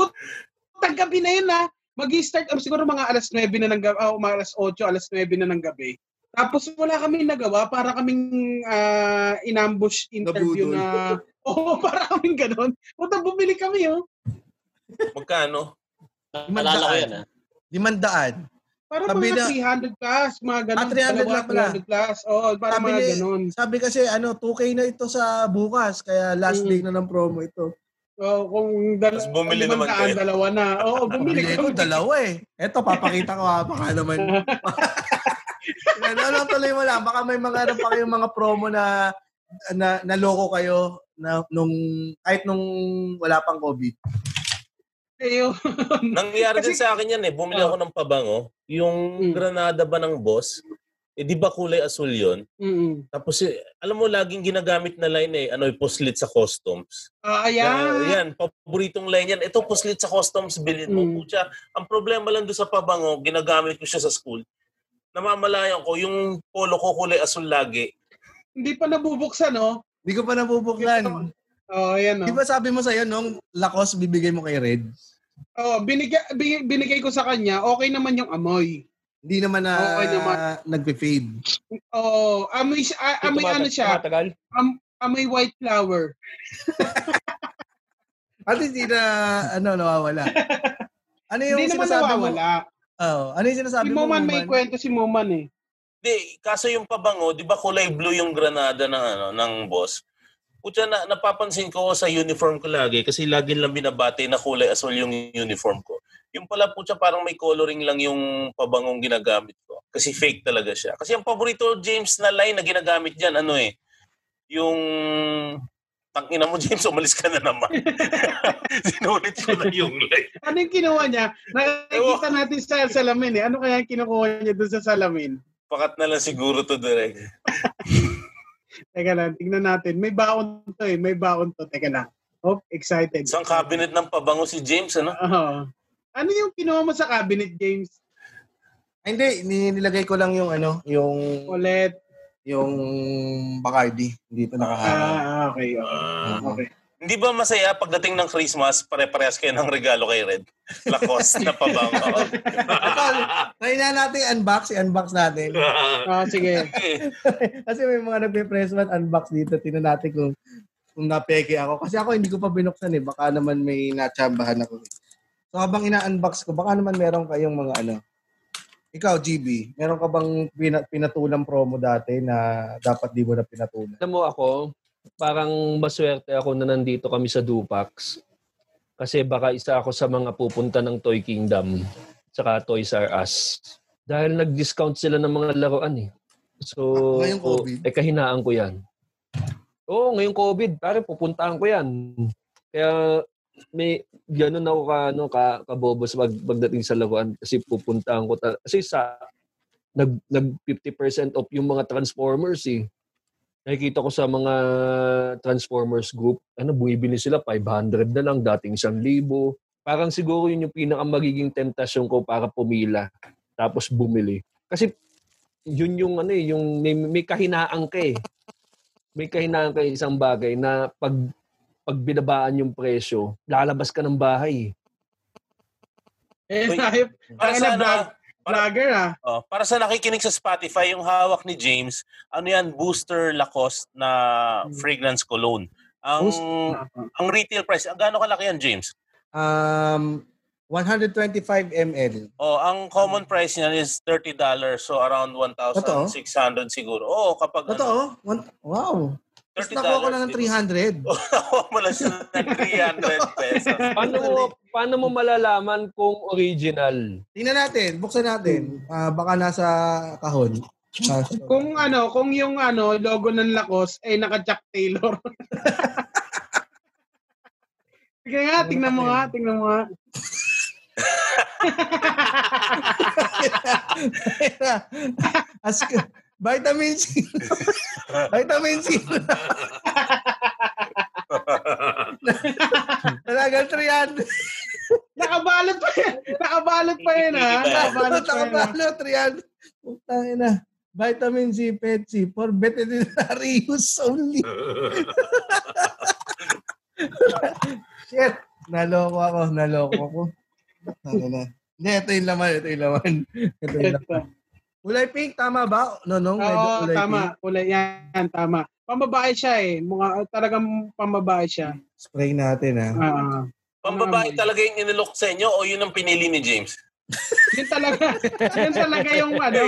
Putang gabi na yun ha. Mag-start um, siguro mga alas 9 na ng gabi, oh, mga alas 8, alas 9 na ng gabi. Tapos wala kami nagawa para kaming ah, in-ambush interview Nabudol. na Oo, para kaming ganun. Puta, bumili kami oh. magkano? Naalala ko yan, ah. Limandaan. Para Sabi mga na- 300 plus, mga ganun. Ah, 300 Dalawa, lang pala. 300 plus. Oo, para Sabi mga ni- ganun. Sabi kasi ano, 2K na ito sa bukas, kaya last Mm. day na ng promo ito. Oo, kung dal- Tapos bumili naman kayo. dalawa na. Oo, bumili Bili ko dalawa eh. Ito, papakita ko ha, baka naman. ano, ano, tuloy mo lang. Baka may mga ano pa kayong mga promo na na naloko kayo. na nung kahit nung wala pang COVID? Ayun. Nangyari Kasi- din sa akin yan eh. Bumili Oh. ako ng pabango. Yung Mm. granada ba ng boss, eh di ba kulay asul yon Mm. Tapos eh, alam mo, laging ginagamit na line eh, ano, puslit sa customs. Ah, Kaya, ayan. yan, paboritong line yan. Ito, puslit sa customs, bilhin mo. Mm. Pucha, ang problema lang doon sa pabango, ginagamit ko siya sa school. Namamalayan ko, yung polo ko kulay asul lagi. Hindi pa nabubuksan, no? Hindi ko pa nabubuklan. Oh, ayan, no? Di ba sabi mo sa'yo, nung lakos bibigay mo kay Red? Oh, binigay, bi- binigay ko sa kanya, okay naman yung amoy. Hindi naman na Okay naman. nagpe-fade. Oh, amoy, siya- ah, amoy ano siya, Tumatagal. amoy white flower. At hindi na, ano, nawawala. Ano yung Hindi naman sinasabi mo? nawawala. Oh, ano yung sinasabi Si mo? Moman, may kwento si Moman eh. Di, kaso yung pabango, di ba kulay blue yung granada ng, ano, ng boss? Pucha, na, napapansin ko sa uniform ko lagi kasi lagi lang binabati na kulay asul yung uniform ko. Yung pala pucha parang may coloring lang yung pabangong ginagamit ko. Kasi fake talaga siya. Kasi ang paborito James na line na ginagamit dyan, ano eh, yung tangina mo James, umalis ka na naman. Sinulit ko na yung line. Ano yung kinuha niya? Nakikita natin sa salamin eh. Ano kaya yung kinukuha niya doon sa salamin? Pakat na lang siguro to direct. Teka lang, tignan natin. May baon to eh. May baon to. Teka lang. Oh, excited. Isang cabinet ng pabango si James, ano? Oo. Ano yung kinuha mo sa cabinet, James? Ay, hindi, ni- nilagay ko lang yung ano, yung Ulit. yung Bacardi. Hindi pa naka Ah, okay. okay. Ah. okay. Hindi ba masaya pagdating ng Christmas, pare-parehas kayo ng regalo kay Red? Lakos na pabango. Try na natin unbox, i-unbox natin. Ah, sige. Kasi may mga nagpe-press man unbox dito. Tingnan natin kung kung napeke ako. Kasi ako hindi ko pa binuksan eh. Baka naman may natsambahan ako. So habang ina-unbox ko, baka naman meron kayong mga ano. Ikaw, GB, meron ka bang pina- pinatulang promo dati na dapat di mo na pinatulan? Alam mo ako, parang maswerte ako na nandito kami sa Dupax. Kasi baka isa ako sa mga pupunta ng Toy Kingdom saka Toys R Us. Dahil nag-discount sila ng mga laruan eh. So, Ngayong COVID? eh kahinaan ko yan. Oo, ngayong COVID, pare, pupuntahan ko yan. Kaya may ganun ako ka, ano, ka, kabobo sa pag, pagdating sa laruan kasi pupuntahan ko. Ta- kasi sa nag, nag 50% off yung mga Transformers eh nakikita ko sa mga Transformers group, ano, bumibili sila 500 na lang, dating 1,000. Parang siguro yun yung pinaka magiging temptasyon ko para pumila, tapos bumili. Kasi yun yung ano eh, yung may, may kahinaan ka eh. May kahinaan ka isang bagay na pag pag binabaan yung presyo, lalabas ka ng bahay. Eh, Uy, sabi, Para sa ano, vlog- vlogger ah. oh, para sa nakikinig sa Spotify, yung hawak ni James, ano yan, Booster Lacoste na fragrance cologne. Ang ang retail price, ang gaano kalaki yan, James? Um, 125 ml. Oh, ang common price niyan is $30, so around 1,600 siguro. Oh, kapag ano, Totoo? One- wow. $30 nakuha ko lang ng di ba? 300. Oh, nakuha mo lang siya ng 300 pesos. Paano mo, paano mo malalaman kung original? Tingnan natin, buksan natin. Ah, baka nasa kahon. Ah, Kung ano, kung yung ano, logo ng Lacoste ay naka Jack Taylor. Sige nga, tingnan mo nga, tingnan mo nga. Ask, vitamin C. vitamin C. Talagang 300. Nakabalot pa yan. Nakabalot pa yan ha. Nakabalot pa yan. ah. Nakabalo, 300. Putang ina. Vitamin C, Pepsi, for veterinary use only. Shit. Naloko ako, naloko ako. Ano na. Hindi, ito yung laman, ito yung laman. Ito yung laman. Kulay pink, tama ba? No, no, medyo Oo, kulay tama. pink. Kulay yan, tama. Pambabae siya eh. Mga, talagang pambabae siya. Spray natin, ha. Ah, Pambabae talaga yung inilok sa inyo o yun ang pinili ni James? yun talaga. yun talaga yung ano.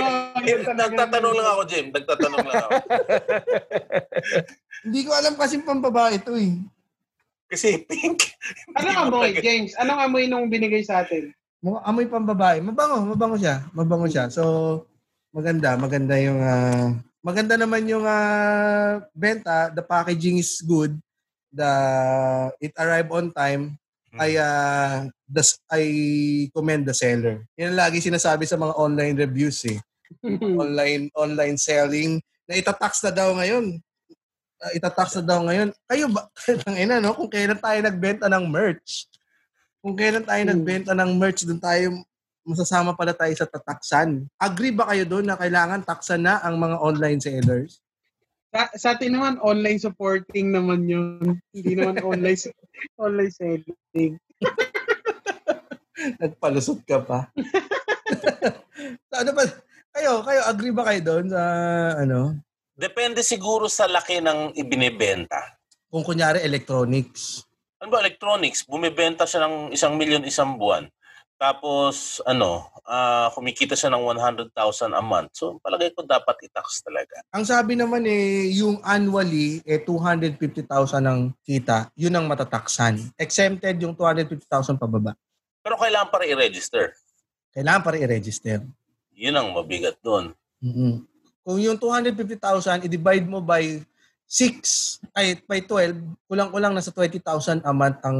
Yun talaga Nagtatanong lang ako, James. Nagtatanong lang ako. Hindi ko alam kasi pambabae ito eh. Kasi pink. Anong amoy, James? Anong amoy nung binigay sa atin? Mukha amoy pambabae. Mabango, mabango siya. Mabango siya. So, maganda, maganda yung ah, maganda naman yung ah, benta, the packaging is good. the it arrived on time, Hmm. I uh, das, I commend the seller. Yan ang lagi sinasabi sa mga online reviews eh. online online selling na itatax na daw ngayon. Uh, itatax na daw ngayon. Kayo ba? Tangina, no? Kung kailan tayo nagbenta ng merch. Kung kailan tayo Hmm. nagbenta ng merch, doon tayo masasama pala tayo sa tataksan. Agree ba kayo doon na kailangan taksan na ang mga online sellers? Sa, sa atin naman, online supporting naman yun. Hindi naman online online selling. Nagpalusot ka pa. Sa ano pa? Kayo, kayo, agree ba kayo doon sa ano? Depende siguro sa laki ng ibinibenta. Kung kunyari electronics. Ano ba, electronics, bumibenta siya ng isang milyon isang buwan. Tapos, ano, ah, kumikita siya ng 100,000 a month. So, palagay ko dapat i-tax talaga. Ang sabi naman eh, yung annually, eh 250,000 ang kita, yun ang matataksan. Exempted yung 250,000 pababa. Pero kailangan pa rin i-register. Kailangan pa rin i-register. Yun ang mabigat doon. mm Kung yung 250,000, i-divide mo by 6, ay by 12, kulang-kulang nasa 20,000 a month ang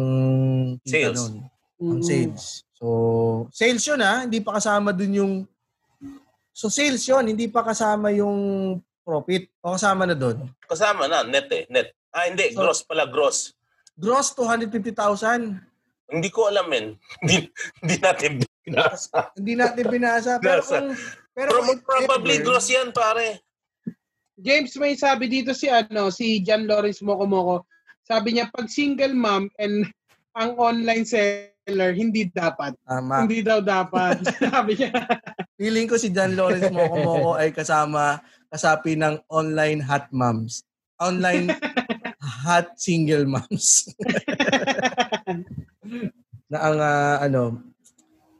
kita Sales. Nun. Ang sales. So, sales yun ha. Hindi pa kasama dun yung... So, sales yun. Hindi pa kasama yung profit. O kasama na dun. Kasama na, net eh, net. Ah, hindi, So- gross pala, gross. Gross, 250,000. Hindi ko alam, men. hindi, hindi natin binasa. Hindi natin binasa. Pero kung... Pero if probably ever- gross yan, pare. James may sabi dito si ano si John Lawrence Mokomoko. Sabi niya pag single mom and ang online seller hindi dapat. Tama. Hindi daw dapat. sabi niya. Feeling ko si John Lawrence Mokomoko ay kasama kasapi ng online hot moms. Online hot single moms. na ang ah, ano.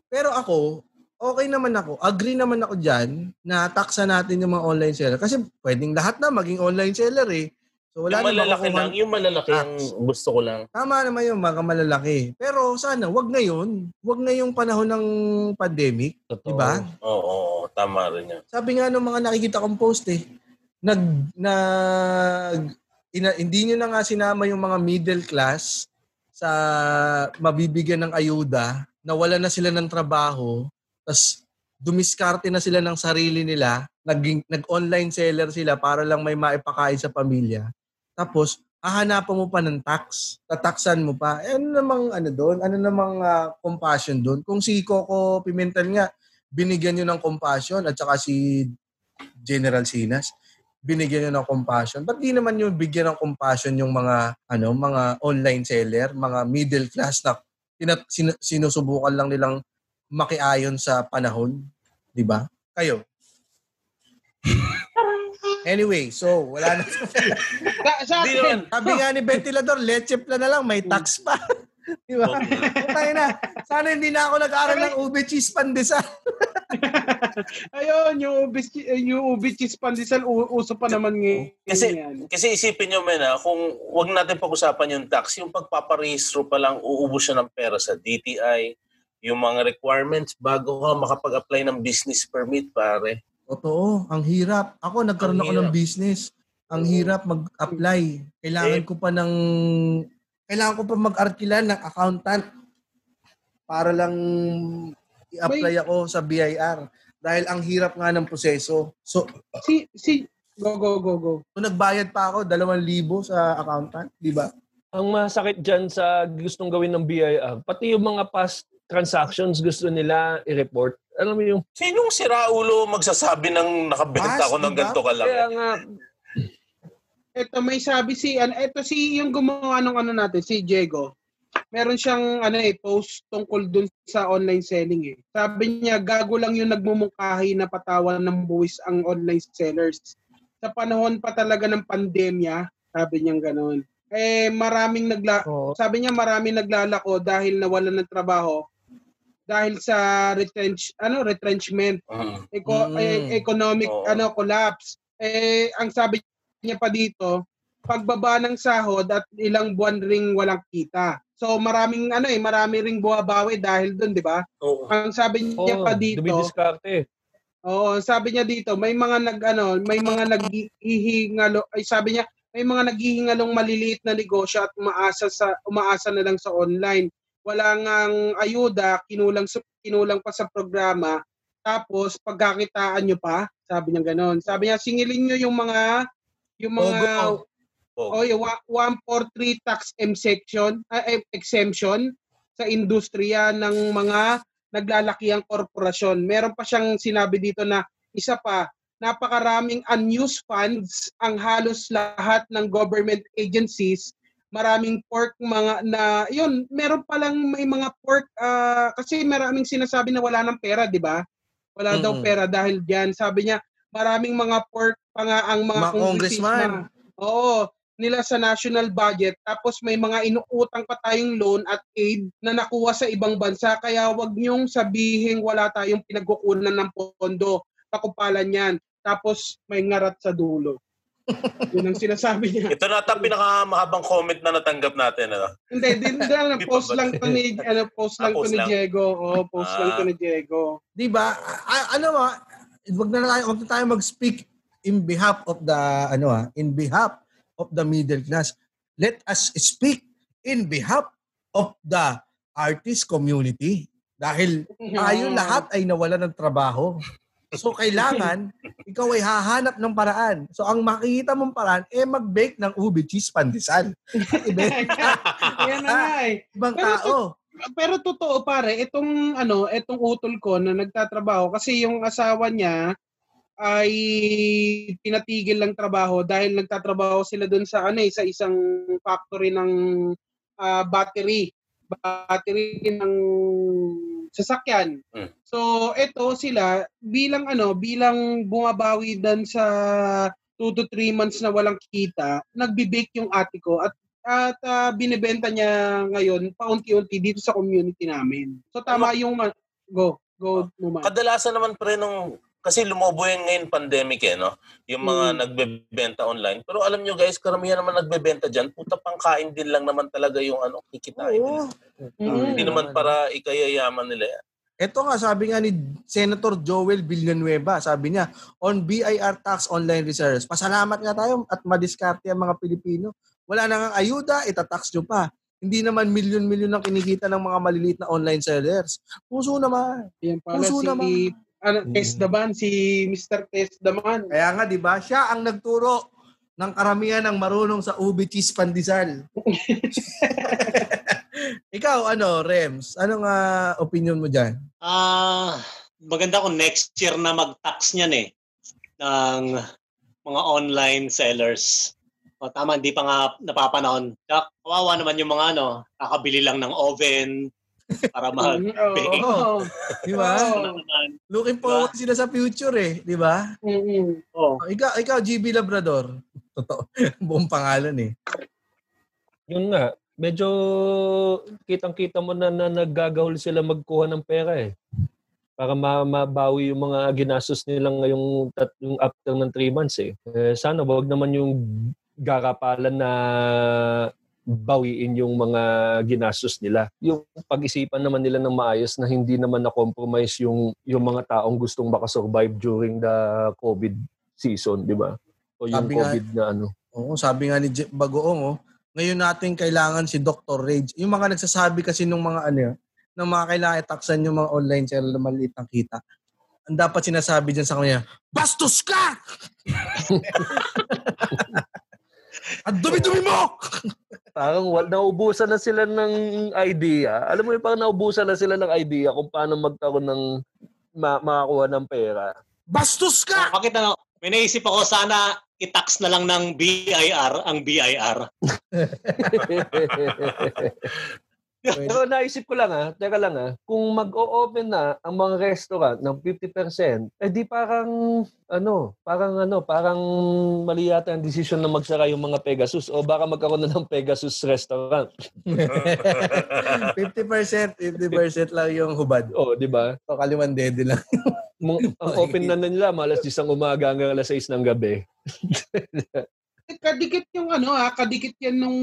Pero ako, okay naman ako. Agree naman ako dyan na taksa natin yung mga online seller. Kasi pwedeng lahat na maging online seller eh. So wala yung malalaki lang, yung malalaki ang gusto ko lang. Tama naman yung mga malalaki. Pero sana, wag ngayon. Wag na yung panahon ng pandemic. Totoo. Diba? Oo, oo, tama rin yan. Sabi nga nung mga nakikita kong post eh, nag, nag, ina, hindi nyo na nga sinama yung mga middle class sa mabibigyan ng ayuda, nawala na sila ng trabaho, tas dumiskarte na sila ng sarili nila, naging, nag-online seller sila para lang may maipakain sa pamilya. Tapos, hahanapan mo pa ng tax. Tataksan mo pa. Eh, ano namang ano doon? Ano namang ah, compassion doon? Kung si Coco Pimentel nga, binigyan nyo ng compassion at saka si General Sinas, binigyan nyo ng compassion. Ba't di naman yung bigyan ng compassion yung mga ano mga online seller, mga middle class na tinat- sin- sinusubukan lang nilang makiayon sa panahon, 'di ba? Kayo. Anyway, so wala na. Sa, sa akin. Sabi nga ni Ventilador, leche plan na lang, may tax pa. Di ba? Tayo na. Sana hindi na ako nag-aaral ng ube cheese pandesal. ayun, yung ubi, yung ubi cheese pandesal, u- uso pa naman ngayon. Kasi, yan. kasi isipin nyo, men, kung wag natin pag-usapan yung tax, yung pagpaparehistro pa lang, uubos siya ng pera sa DTI, yung mga requirements bago ka makapag-apply ng business permit, pare. Totoo, ang hirap. Ako, nagkaroon Ang ako ng business. Ang hirap mag-apply. Kailangan Eh, ko pa ng... Kailangan ko pa mag-arkila ng accountant para lang i-apply ako sa BIR. Dahil ang hirap nga ng proseso. So, Si, si, go, go, go, go. so nagbayad pa ako, 2,000 sa accountant, di ba? Ang masakit dyan sa gustong gawin ng BIR, pati yung mga past transactions gusto nila i-report. Alam mo yung, Sinong siraulo magsasabi ng nakabenta Mas, ko ng diba? ganito kalaki? kaya nga, Ito may sabi si ano ito si yung gumawa ng ano natin si Diego. Meron siyang ano eh post tungkol dun sa online selling eh. Sabi niya gago lang yung nagmumungkahi na patawan ng buwis ang online sellers. Sa panahon pa talaga ng pandemya, sabi niya ganoon. Eh maraming nagla oh, sabi niya maraming naglalako dahil nawalan ng trabaho dahil sa retrench ano retrenchment Mm. eco- Mm. eh, economic Oo. ano collapse. Eh ang sabi niya pa dito, pagbaba ng sahod at ilang buwan ring walang kita. So maraming ano eh, marami ring buwabawi dahil doon, 'di ba? Oo. Ang sabi niya oh, pa dito, dumidiskarte. oo, sabi niya dito, may mga nag ano, may mga naghihingalo, ay sabi niya, may mga naghihingalong maliliit na negosyo at umaasa sa umaasa na lang sa online. Wala ngang ayuda, kinulang kinulang pa sa programa. Tapos pagkakitaan nyo pa, sabi niya gano'n. Sabi niya singilin nyo yung mga yung mga. Oh, oh, yung wa- 143 tax exemption, eh, exemption sa industriya ng mga naglalakihang korporasyon. Meron pa siyang sinabi dito na isa pa, napakaraming unused funds ang halos lahat ng government agencies. Maraming pork mga na yun, meron pa lang may mga pork ah, kasi maraming sinasabi na wala ng pera, di ba? Wala daw Mm-mm. pera dahil diyan. Sabi niya, maraming mga pork pa nga ang mga Mga congressman. Oo, nila sa national budget tapos may mga inuutang pa tayong loan at aid na nakuha sa ibang bansa kaya wag niyong sabihin wala tayong pinagkukunan ng pondo takumpalan yan tapos may ngarat sa dulo yun ang sinasabi niya Ito na ata pinakamahabang comment na natanggap natin. Ano? hindi din din post lang to ni ano post Ah, lang to post ni lang. Diego oh post lang to Ah. ni Diego Di ba? Ano ba? Wag na tayo, wag na tayo mag-speak in behalf of the ano ah, in behalf of the middle class. Let us speak in behalf of the artist community dahil tayo lahat ay nawala ng trabaho. So kailangan ikaw ay hahanap ng paraan. So ang makikita mong paraan eh mag-bake ng ube cheese pandesal. Ibenta yan na nga eh ibang Pero tao. pero totoo pare, itong ano, itong utol ko na nagtatrabaho kasi yung asawa niya ay pinatigil lang trabaho dahil nagtatrabaho sila doon sa ano eh, sa isang factory ng ah, battery, battery ng sasakyan. Mm. So ito sila bilang ano, bilang bumabawi dan sa 2 to 3 months na walang kita, nagbi-bake yung ate ko at at ah, binibenta niya ngayon paunti-unti dito sa community namin. So tama yung ah, go go mo ma. Kadalasan naman pre nung kasi lumobo yung ngayon pandemic eh, no? Yung mga Mm. nagbebenta online. Pero alam nyo guys, karamihan naman nagbebenta dyan, puta pangkain din lang naman talaga yung ano, kikitain nila. Mm. Hindi naman para ikayayaman nila yan. Ito nga, sabi nga ni Senator Joel Villanueva, sabi niya, on BIR tax online reserves, pasalamat nga tayo at madiskarte ang mga Pilipino. Wala na nga ayuda, itatax nyo pa. Hindi naman milyon-milyon ang kinikita ng mga maliliit na online sellers. Puso naman. Yan pala Puso si naman. Ano, Tess Daman, si Mr. Tess Daman. Kaya nga, di ba, siya ang nagturo ng karamihan ng marunong sa ube cheese pandesal. Ikaw, ano, Rems, anong ah, opinion mo dyan? Ah, maganda kung next year na mag-tax niyan eh ng mga online sellers. O, tama, hindi pa nga napapanahon. Kawawa naman yung mga ano, kakabili lang ng oven para mag oo. Di ba? Looking forward sila sa future eh, di ba? Mm-mm. Oh. Oh, ikaw, ikaw, GB Labrador. Totoo. Buong pangalan eh. Yun nga, medyo kitang-kita mo na, na naggagahol sila magkuha ng pera eh. Para ma- mabawi yung mga ginastos nila ngayong tat- yung after ng 3 months eh. eh. Sana wag naman yung garapalan na bawiin yung mga ginastos nila. Yung pag-isipan naman nila ng maayos na hindi naman na-compromise yung, yung mga taong gustong makasurvive during the COVID season, di ba? O yung Sabi nga- COVID na ano. Oo, sabi nga ni Je- Bagoong, oh, ngayon natin kailangan si Dr. Rage. Yung mga nagsasabi kasi nung mga ano, ng mga kailangan itaksan yung mga online seller na maliit ang kita. Ang dapat sinasabi dyan sa kanya, Bastos ka! Ang dumi-dumi mo! Parang wal, naubusan na sila ng idea. Alam mo yung parang naubusan na sila ng idea kung paano magkaroon ng ma- makakuha ng pera. Bastos ka! Bakit ano, may naisip ako sana i-tax na lang ng BIR ang BIR. Pero naisip ko lang ah, teka lang ah, kung mag-o-open na ang mga restaurant ng 50%, eh di parang ano, parang ano, parang mali yata ang desisyon na magsara yung mga Pegasus o baka magkaroon na ng Pegasus restaurant. 50%, 50% lang yung hubad. O, di ba? O kaliwan dede lang. Ang open na na nila, malas 10 ng umaga hanggang alas 6 ng gabi. kadikit yung ano ah, kadikit yan nung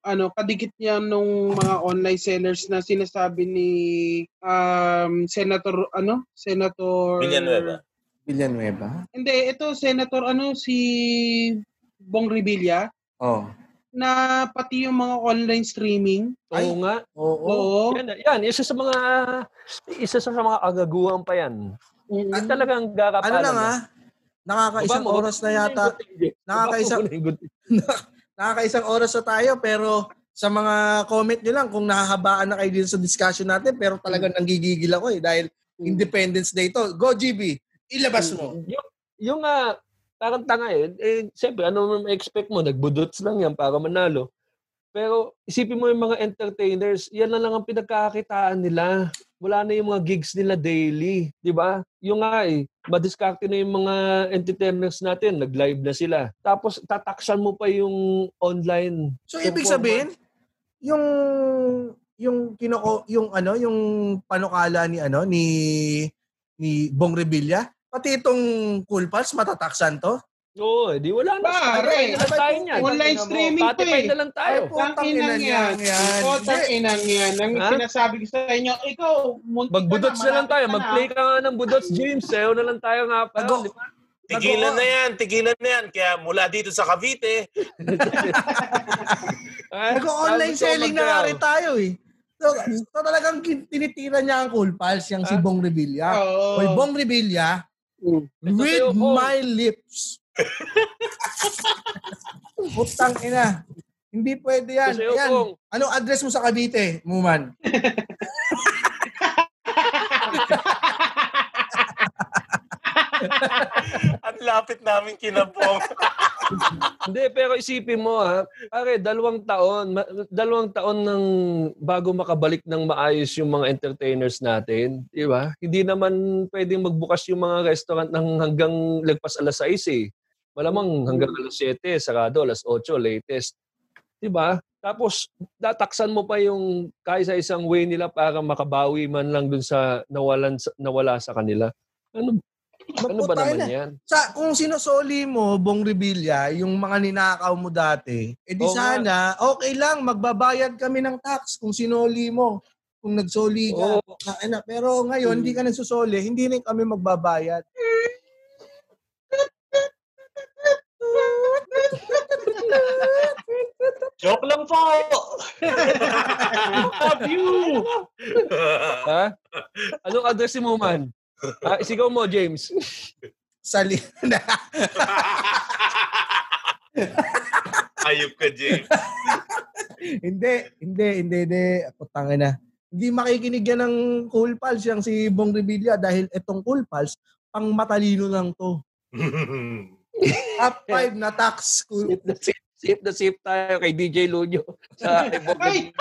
ano, kadikit yan nung mga online sellers na sinasabi ni um Senator ano, Senator Villanueva. Villanueva. Hindi, ito Senator ano si Bong Revilla, Oh. na pati yung mga online streaming. Ay. Oo nga. Oo. Oo. Yan, yan, isa sa mga isa sa mga agaguhan pa yan. Mm. Yung talagang gakapalan. Ano lang ah, nakakaisang Baba mo, oras na yata, nakakaisang- nakakaisang oras na tayo pero sa mga comment nyo lang kung nahahabaan na kayo dito sa discussion natin pero talagang nanggigigil ako eh dahil Independence Day to. Go GB, ilabas mo. Yung, yung ah, parang tanga eh. eh Siyempre, ano mo expect mo? Nagbudots lang yan para manalo. Pero isipin mo yung mga entertainers, yan na lang ang pinagkakakitaan nila. Wala na yung mga gigs nila daily. Di ba? Yung nga eh, madiskarte na yung mga entertainers natin. Nag-live na sila. Tapos tataksan mo pa yung online. So ibig sabihin, yung yung kinoko yung ano yung panukala ni ano ni ni Bong Revilla pati itong Cool Pals matataksan to Oo, eh, di wala na. Pare, Spotify na lang tayo niyan. online streaming to eh. na lang tayo. Ay, putang Tang ina inang niyan, yan. yan. O, tang inang yan. Ang sinasabi ko sa inyo, ikaw, muntik Magbudots na lang tayo. Mag-play ka nga ng budots, James. Sayo na lang tayo nga pa. Tigilan na yan, tigilan na yan. Kaya mula dito sa Cavite, nag-online selling na nga rin tayo eh so, so talagang tinitira niya ang Cool Pals yung si. Bong Revilla. Oy, Bong Revilla Mm. With my lips Putang ina hindi pwede yan. Sa'yo, Yan. Bong. Anong address mo sa Cavite, Muman? ang lapit namin kinabong. Hindi, pero isipin mo ha, pare, dalawang taon, ma- dalawang taon nang bago makabalik ng maayos yung mga entertainers natin, di ba? Hindi naman pwedeng magbukas yung mga restaurant ng hanggang lagpas alas 6 eh. Malamang hanggang alas 7, sarado, alas 8, latest. Di ba? Tapos, tataksan mo pa yung kahit sa isang way nila para makabawi man lang dun sa nawalan sa- nawala sa kanila. Ano, ano ba naman na. yan? Sa, kung sinusoli mo, Bong Revilla, yung mga ninakaw mo dati, edi Oo nga. sana, okay lang, magbabayad kami ng tax kung sinoli mo. Kung nagsoli ka. Oo. Na, pero ngayon, hindi ka nagsusoli, hindi rin kami magbabayad. Joke lang po. Love you. Ha? Anong address mo man? Ah, isigaw mo, James. Sali na. Ayop ka, James. hindi, hindi, hindi, hindi. Ako tanga na. Hindi makikinig yan ng Cool Pals, yung si Bong Revilla, dahil itong Cool Pals, pang matalino lang to. Top 5 na tax. Cool. Sip na sip tayo kay DJ Luño. Sa Ay!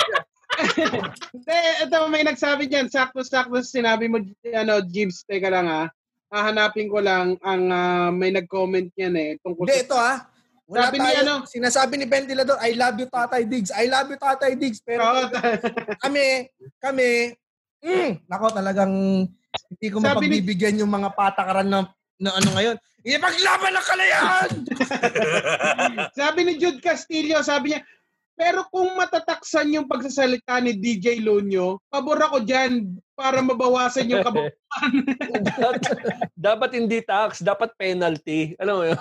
Hindi, ito may nagsabi diyan, sakto-sakto sinabi mo ano, Jibs, teka lang ha. Hahanapin ko lang ang ah, may nag-comment niyan eh tungkol Hindi, sa ito ah. Wala Sabi ni tayo, ano? Sinasabi ni Ventilador, I love you Tatay Diggs. I love you Tatay Diggs. Pero kami, kami, mm, nako talagang hindi ko Sabi ni- mapagbibigyan yung mga patakaran na, na ano ngayon. Ipaglaban ng kalayaan! sabi ni Jude Castillo, sabi niya, pero kung matataksan yung pagsasalita ni DJ Lunyo, pabor ako dyan para mabawasan yung kabo. dapat hindi tax, dapat penalty. Alam mo yun?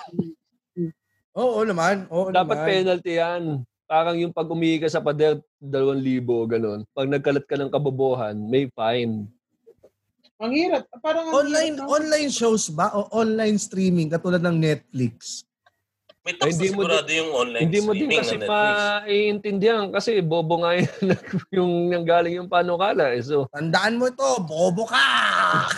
Oo naman. Oo Dapat naman. penalty yan. Parang yung pag umihi ka sa pader, 2,000, ganun. Pag nagkalat ka ng kabobohan, may fine. Ang hirap. Parang ang Online hirap, online shows ba o online streaming katulad ng Netflix? May tax Hindi mo sigurado yung online Hindi mo din kasi na Netflix. maiintindihan kasi bobo nga yun yung nanggaling yung panukala. Eh. So, Tandaan mo ito, bobo ka!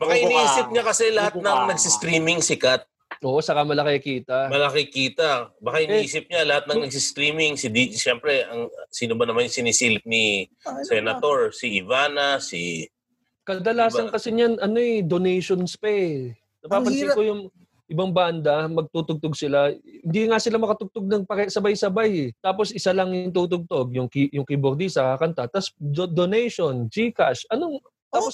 Baka Bobo ka. iniisip niya kasi lahat Bobo ng ka. nagsistreaming sikat. Oo, saka malaki kita. Malaki kita. Baka Eh, iniisip niya lahat ng nagsistreaming. Si D, siyempre, ang, sino ba naman yung sinisilip ni Senator? Si Ivana, si... Kadalasan kasi niyan, ano eh, donations pa eh. Napapansin ko yung ibang banda, magtutugtog sila. Hindi nga sila makatugtog ng sabay-sabay eh. Tapos isa lang yung tutugtog, yung, ki- yung keyboardista kakanta. Tapos do- donation, Gcash. Anong, tapos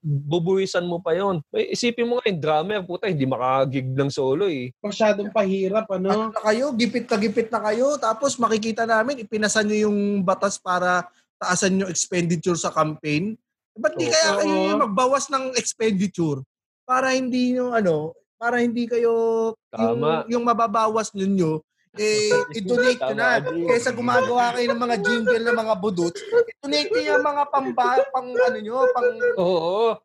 bubuwisan mo pa yon. May isipin mo nga yung drummer, puta, hindi makagig ng solo eh. Masyadong pahirap, Ano ano? na kayo, gipit na gipit na kayo, tapos makikita namin, ipinasan nyo yung batas para taasan yung expenditure sa campaign. Ba't di kaya kayo yung magbawas ng expenditure para hindi yung ano, para hindi kayo Tama. yung yung mababawas ninyo eh i-donate nyo na. Kaysa gumagawa kayo ng mga jingle ng mga budot, i-donate nyo yung mga pamba, pang ano nyo, pang Oo.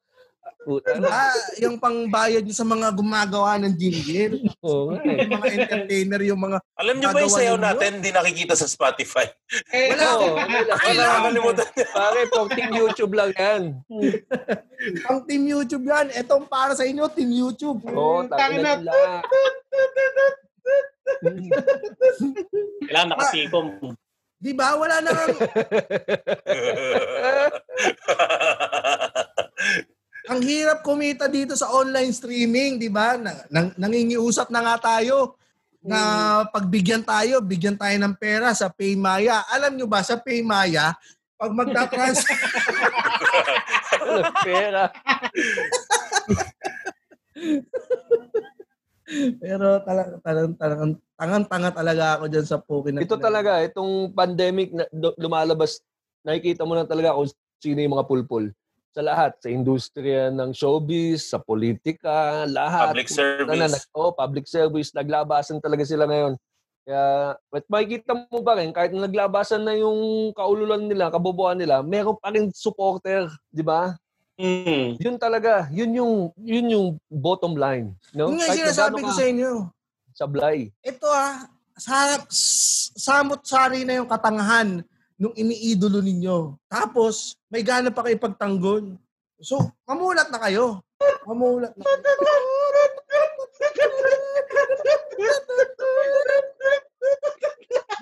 Puta na. ah, yung pangbayad nyo sa mga gumagawa ng jingle. Oo nga eh. mga entertainer, yung mga Alam niyo ba yung sayaw natin hindi nakikita sa Spotify? Eh, Wala. Oo, wala. Wala. Pare, pang team YouTube lang yan. pang team YouTube yan. Etong para sa inyo, team YouTube. Oo, Tangina. tangina nila. Kailangan nakatikom. Di ba? Wala na nga. Ang hirap kumita dito sa online streaming, di ba? Na, nang, nangingiusap na nga tayo na pagbigyan tayo, bigyan tayo ng pera sa Paymaya. Alam nyo ba, sa Paymaya, pag magta-transfer, Walang pera. pero talagang talagang talagang tangan-tanga talaga ako diyan sa Pokin. Ito talaga, itong pandemic na lumalabas, nakikita mo na talaga kung sino yung mga pulpul. Sa lahat, sa industriya ng showbiz, sa politika, lahat. Public Na, service. nag, oh, public service, naglabasan talaga sila ngayon. Kaya, but makikita mo pa rin, kahit na naglabasan na yung kaululan nila, kabobohan nila, meron pa rin supporter, di ba? Mm. Yun talaga, yun yung, yun yung bottom line. No? Yung Kahit na sinasabi ko sa inyo. Sablay. Ito ah, sa, samot-sari na yung katangahan nung iniidolo ninyo. Tapos, may gana pa kayo pagtanggol. So, mamulat na kayo. Mamulat na kayo.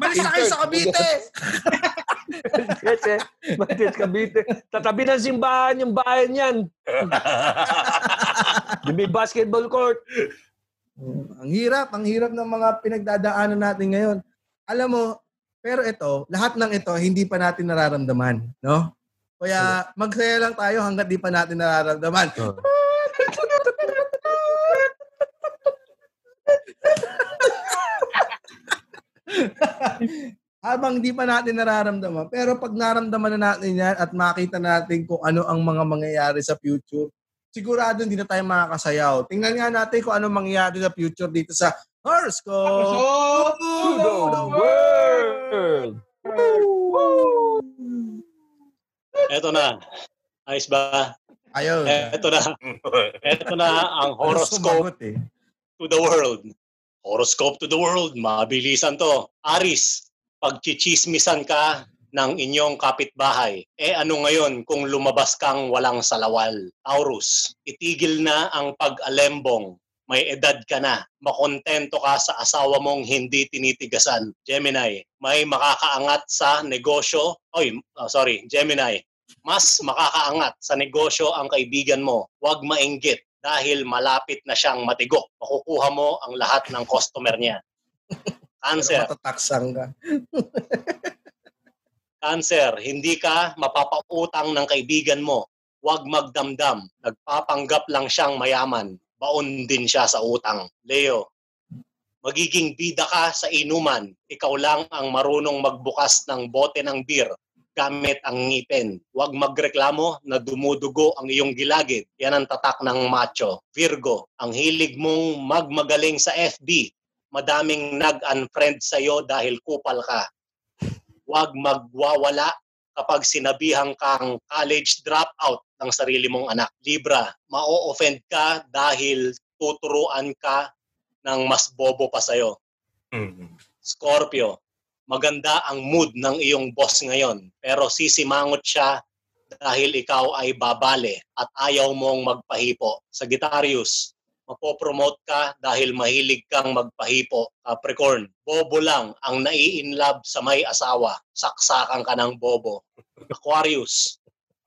Malis na kayo sa Cavite! Kasi, Bakit Cavite? Tatabi ng simbahan yung bahay niyan. Yung may basketball court. ang hirap, ang hirap ng mga pinagdadaanan natin ngayon. Alam mo, pero ito, lahat ng ito, hindi pa natin nararamdaman. No? Kaya magsaya lang tayo hanggat di pa natin nararamdaman. Oh. habang di pa natin nararamdaman. Pero pag naramdaman na natin yan at makita natin kung ano ang mga mangyayari sa future, sigurado hindi na tayo makakasayaw. Tingnan nga natin kung ano mangyayari sa future dito sa Horoscope to To the world! Eto na. Ayos ba? Ayun. Eto na. Eto na ang horoscope eh. to the world. Horoscope to the world. Mabilisan to. Aris, pagchichismisan ka ng inyong kapitbahay. Eh ano ngayon kung lumabas kang walang salawal? Taurus, itigil na ang pag-alembong. May edad ka na. Makontento ka sa asawa mong hindi tinitigasan. Gemini, may makakaangat sa negosyo. Oy, oh, sorry, Gemini. Mas makakaangat sa negosyo ang kaibigan mo. Huwag mainggit dahil malapit na siyang matigok. Makukuha mo ang lahat ng customer niya. Cancer, matataksang ka. cancer, hindi ka mapapautang ng kaibigan mo. Huwag magdamdam. Nagpapanggap lang siyang mayaman. Baon din siya sa utang. Leo, magiging bida ka sa inuman. Ikaw lang ang marunong magbukas ng bote ng beer gamit ang ngipin. Huwag magreklamo na dumudugo ang iyong gilagid. Yan ang tatak ng macho. Virgo, ang hilig mong magmagaling sa FB. Madaming nag-unfriend sa'yo dahil kupal ka. Huwag magwawala kapag sinabihan kang college dropout ng sarili mong anak. Libra, ma-offend ka dahil tuturuan ka ng mas bobo pa sa'yo. Scorpio, maganda ang mood ng iyong boss ngayon pero sisimangot siya dahil ikaw ay babale at ayaw mong magpahipo. Sagittarius, mapopromote ka dahil mahilig kang magpahipo. Capricorn, bobo lang ang nai-inlove sa may asawa. Saksakan ka ng bobo. Aquarius,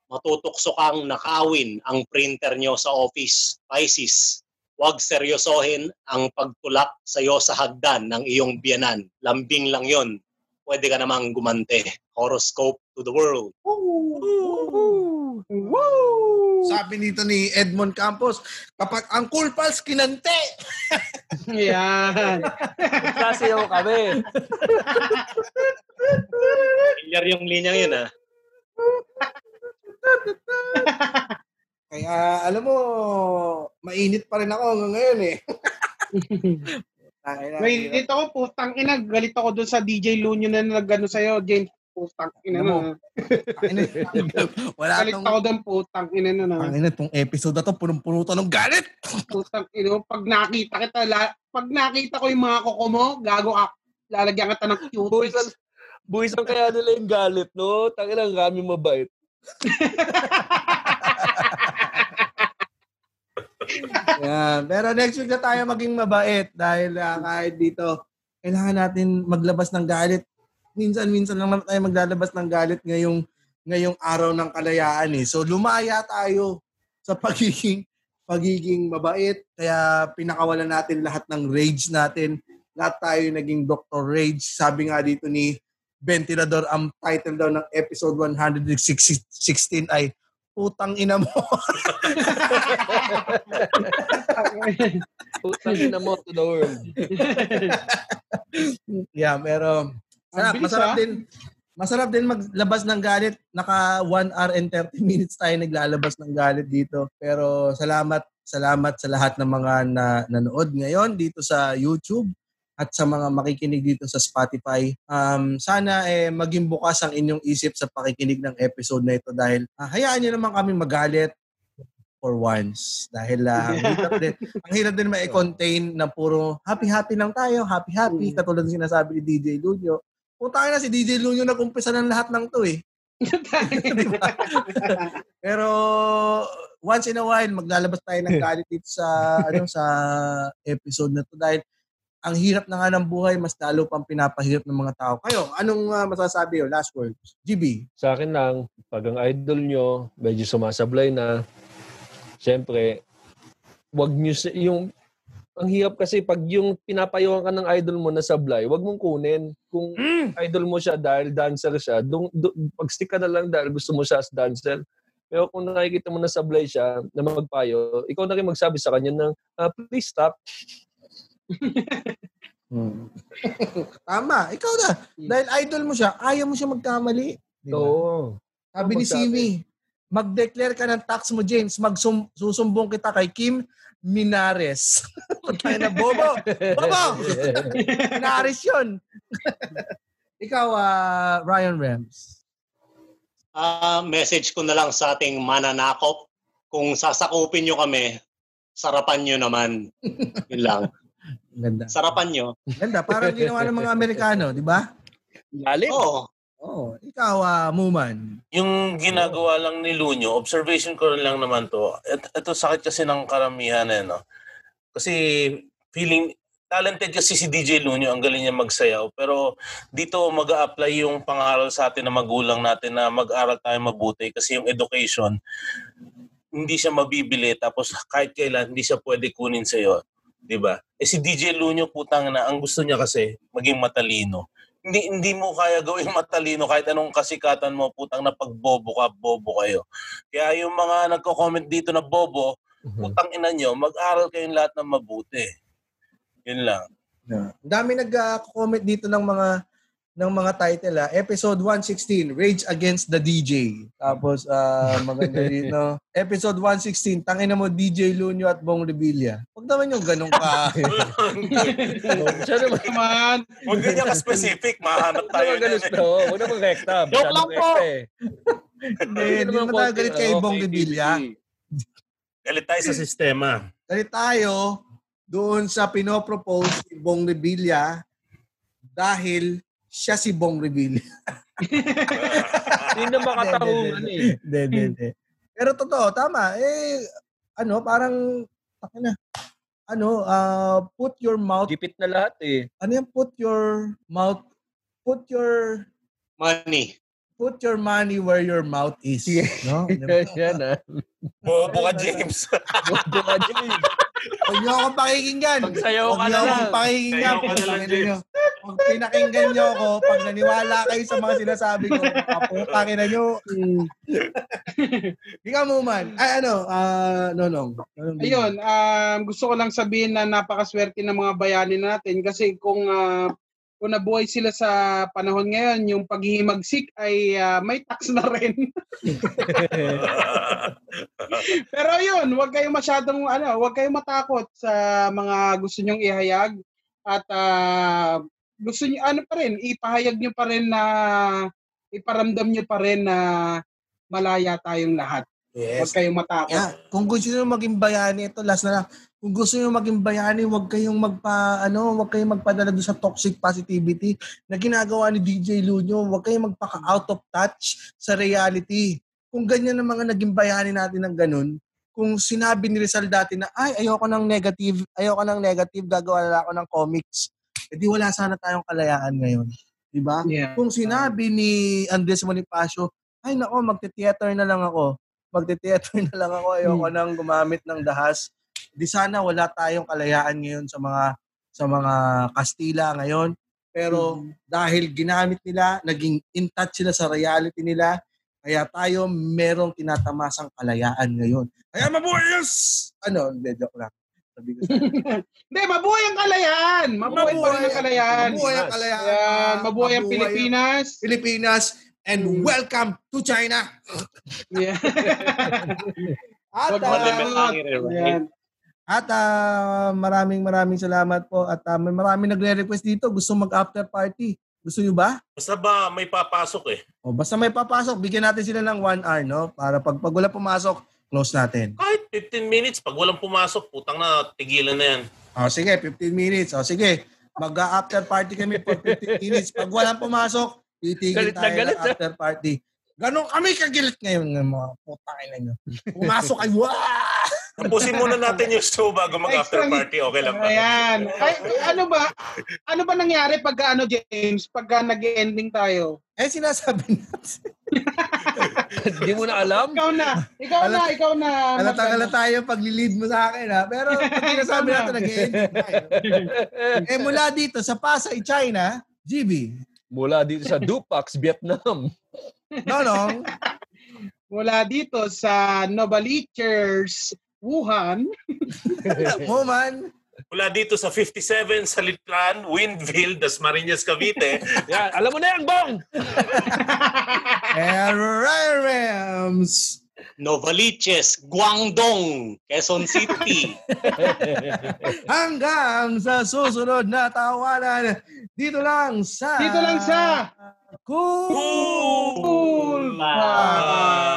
matutokso kang nakawin ang printer nyo sa office. Pisces, huwag seryosohin ang pagtulak sa iyo sa hagdan ng iyong biyanan. Lambing lang yon. Pwede ka namang gumante. Horoscope to the world. Sabi nito ni Edmond Campos, kapag ang cool pals kinante, yan. Sasayaw kami. Pilyar yung linyang yun ah. Kaya alam mo, mainit pa rin ako ngayon eh. Tangina, May dito ko, putang ina, galit ako doon sa DJ Lunyo na nagano sa'yo, James. Putang ina Ano mo? na. Wala Galit tong... ako doon, putang ina na na. Tangina, tong episode na to, punong-puno to ng galit. Putang ina, pag nakita kita, la, pag nakita ko yung mga koko mo, gago ako. Lalagyan kita ng Buwisan, cuties. buwisan kaya nila yung galit, no? Tangina, ang kami mabait. Yeah. Pero next week na tayo maging mabait dahil ah, kahit dito, kailangan natin maglabas ng galit. Minsan-minsan lang naman tayo maglalabas ng galit ngayong ngayong araw ng kalayaan eh. So lumaya tayo sa pagiging pagiging mabait. Kaya pinakawalan natin lahat ng rage natin. Lahat tayo naging Dr. Rage. Sabi nga dito ni Ventilador, ang title daw ng episode 116 ay Putang ina mo. Putang ina mo to the world. Yeah, pero sarap, bilis, masarap ah. din. Masarap din maglabas ng galit. Naka 1 hour and 30 minutes tayo naglalabas ng galit dito. Pero salamat, salamat sa lahat ng mga na, nanood ngayon dito sa YouTube at sa mga makikinig dito sa Spotify. Um, sana eh, maging bukas ang inyong isip sa pakikinig ng episode na ito dahil ah, hayaan nyo naman kami magalit for once. Dahil ah, ang hirap din, ang hirap din ma-contain na puro happy-happy lang tayo, happy-happy, Mm. katulad ng sinasabi ni DJ Lunyo. Punta na si DJ Lunyo nag-umpisa ng lahat ng to eh. Di ba? Pero once in a while maglalabas tayo ng galit dito sa ano sa episode na to dahil ang hirap na nga ng buhay, mas lalo pang pinapahirap ng mga tao. Kayo, anong ah, masasabi yun? Last words. GB. Sa akin lang, pag ang idol nyo, medyo sumasablay na, syempre, wag nyo, yung, ang hirap kasi pag yung pinapayuhan ka ng idol mo na sablay, wag mong kunin. Kung idol mo siya dahil dancer siya, dung, dung, pag-stick ka na lang dahil gusto mo siya as dancer. Pero kung nakikita mo na sablay siya, na magpayo, ikaw na rin magsabi sa kanya ng, "Ah, please stop. Tama. Ikaw na. Dahil idol mo siya, ayaw mo siya magkamali. Di ba? Oo. Sabi ni. Simi, mag-declare ka ng tax mo, James. Magsusumbong kita kay Kim Minares. Tayo na, Bobo! Bobo! Minares yun. Ikaw, ah, Ryan Rems. Ah, message ko na lang sa ating mananakop. Kung sasakupin nyo kami, sarapan nyo naman. Yun lang. Ganda. Sarapan nyo. Ganda. Parang ginawa ng mga Amerikano, di ba? Galit. Oo. Oo. Ikaw, ah, Muman. Yung ginagawa lang ni Lunyo, observation ko lang naman to. Et- Ito sakit kasi ng karamihan eh, no? Kasi feeling, talented kasi si DJ Lunyo, ang galing niya magsayaw. Pero dito mag apply yung pangaral sa atin na magulang natin na mag-aral tayo mabuti kasi yung education, hindi siya mabibili tapos kahit kailan hindi siya pwede kunin sa iyo, 'di ba? Eh si DJ Lunyo putang na ang gusto niya kasi maging matalino. Hindi hindi mo kaya gawing matalino kahit anong kasikatan mo putang na pagbobo ka, bobo kayo. Kaya yung mga nagko-comment dito na bobo, putang ina nyo, mag-aral kayong lahat ng mabuti. Yun lang. Ang dami nag-comment dito ng mga ng mga title ah. Episode 116, Rage Against the DJ. Tapos ah, maganda dito. Episode 116, tangina mo DJ Lunyo at Bong Revilla. Huwag naman yung ganun ka. Siya naman. Naman. Huwag ganyan ka-specific, mahanap Huwag tayo. naman ganun eh. to. Huwag naman rekta. Joke lang po. eh. Hindi, hindi naman tayo galit kay Bong Revilla. Galit tayo sa sistema. Galit tayo doon sa pinopropose ni Bong Revilla dahil siya si Bong Revilla. Hindi na makatarungan eh. Hindi, hindi, hindi. Pero totoo, tama. Eh, ano, parang, taka na, ano, uh, put your mouth, Gipit na lahat eh. ano yung put your mouth, put your, Money. put your money where your mouth is. Yeah. No? Yan ah. Bobo ka, James. Bobo ka dyan. Huwag niyo akong pakikinggan. Magsayaw ka na lang. pakikinggan. Putangin niyo. Pag pinakinggan niyo ako, pag naniwala kayo sa mga sinasabi ko, kaputangin na niyo. Ikaw mo man. Ay, ano, ah, nonong. Nonong Ayun, um, gusto ko lang sabihin na napakaswerte ng mga bayani natin kasi kung ah, kung nabuhay sila sa panahon ngayon, yung paghihimagsik ay ah, may tax na rin. Pero yun, huwag kayong masyadong ano, huwag kayong matakot sa mga gusto nyong ihayag at ah, gusto niyo ano pa rin, ipahayag niyo pa rin na iparamdam niyo pa rin na malaya tayong lahat. Huwag Yes. kayong matakot. Yeah. Kung gusto niyo maging bayani, ito last na lang. Kung gusto niyo maging bayani, huwag kayong magpa ano, huwag kayong magpadala doon sa toxic positivity na ginagawa ni DJ Lunyo. Huwag kayong magpaka out of touch sa reality. Kung ganyan ang mga naging bayani natin ng ganun, kung sinabi ni Rizal dati na ay ayoko ng negative, ayoko ng negative, gagawa na ako ng comics. edi wala sana tayong kalayaan ngayon. 'Di ba? Yeah. Kung sinabi ni Andres Bonifacio, ay nako, magte-theater na lang ako. Magte-theater na lang ako. Ayoko nang gumamit ng dahas. Di sana wala tayong kalayaan ngayon sa mga sa mga Kastila ngayon. Pero dahil ginamit nila, naging in touch sila sa reality nila, kaya tayo merong tinatamasang kalayaan ngayon. Kaya mabuhay yung... s- Ano, hindi, joke lang. Sabi ko sa Hindi, mabuhay ang kalayaan. Mabuhay, rin ang kalayaan. Mabuhay ang kalayaan. Ayan, mabuhay ang Mabuhay Pilipinas. Pilipinas and welcome to China. Yeah. At, Wag at ah, maraming maraming salamat po at ah, may maraming nagre-request dito gusto mag-after party. Gusto nyo ba? Basta ba may papasok eh. O basta may papasok, bigyan natin sila ng one hour, no? Para pag, pag wala pumasok, close natin. Kahit 15 minutes, pag walang pumasok, putang na, tigilan na yan. O sige, 15 minutes. O sige, mag-after party kami for 15 minutes. Pag walang pumasok, titigil Galit na tayo galit, ng after party. Ganon kami kagilit ngayon ng mga putang ina nyo. Pumasok kayo, wah! Tapusin muna natin yung show bago mag-after party. Okay lang ba? Ayan. Ay, ano ba? Ano ba nangyari pagka ano, James? Pagka nag-ending tayo? Eh, sinasabi natin. Hindi mo na alam? Ikaw na. Ikaw na. Ikaw na. Alata-alata tayo pag lead mo sa akin, ha? Pero pag sinasabi natin, nag-ending tayo. Eh, mula dito sa Pasay, China, GB, Mula dito sa Dupax, Vietnam. Nonong, Mula dito sa Novalichers, Wuhan. Woman, Mula dito sa 57 sa Litlan, Windville, Dasmariñas, Cavite. Yan, alam mo na yan, Bong! Rams. Novaliches, Guangdong, Quezon City. Hanggang sa susunod na tawanan, dito lang sa... Dito lang sa Cool! Cool Pass.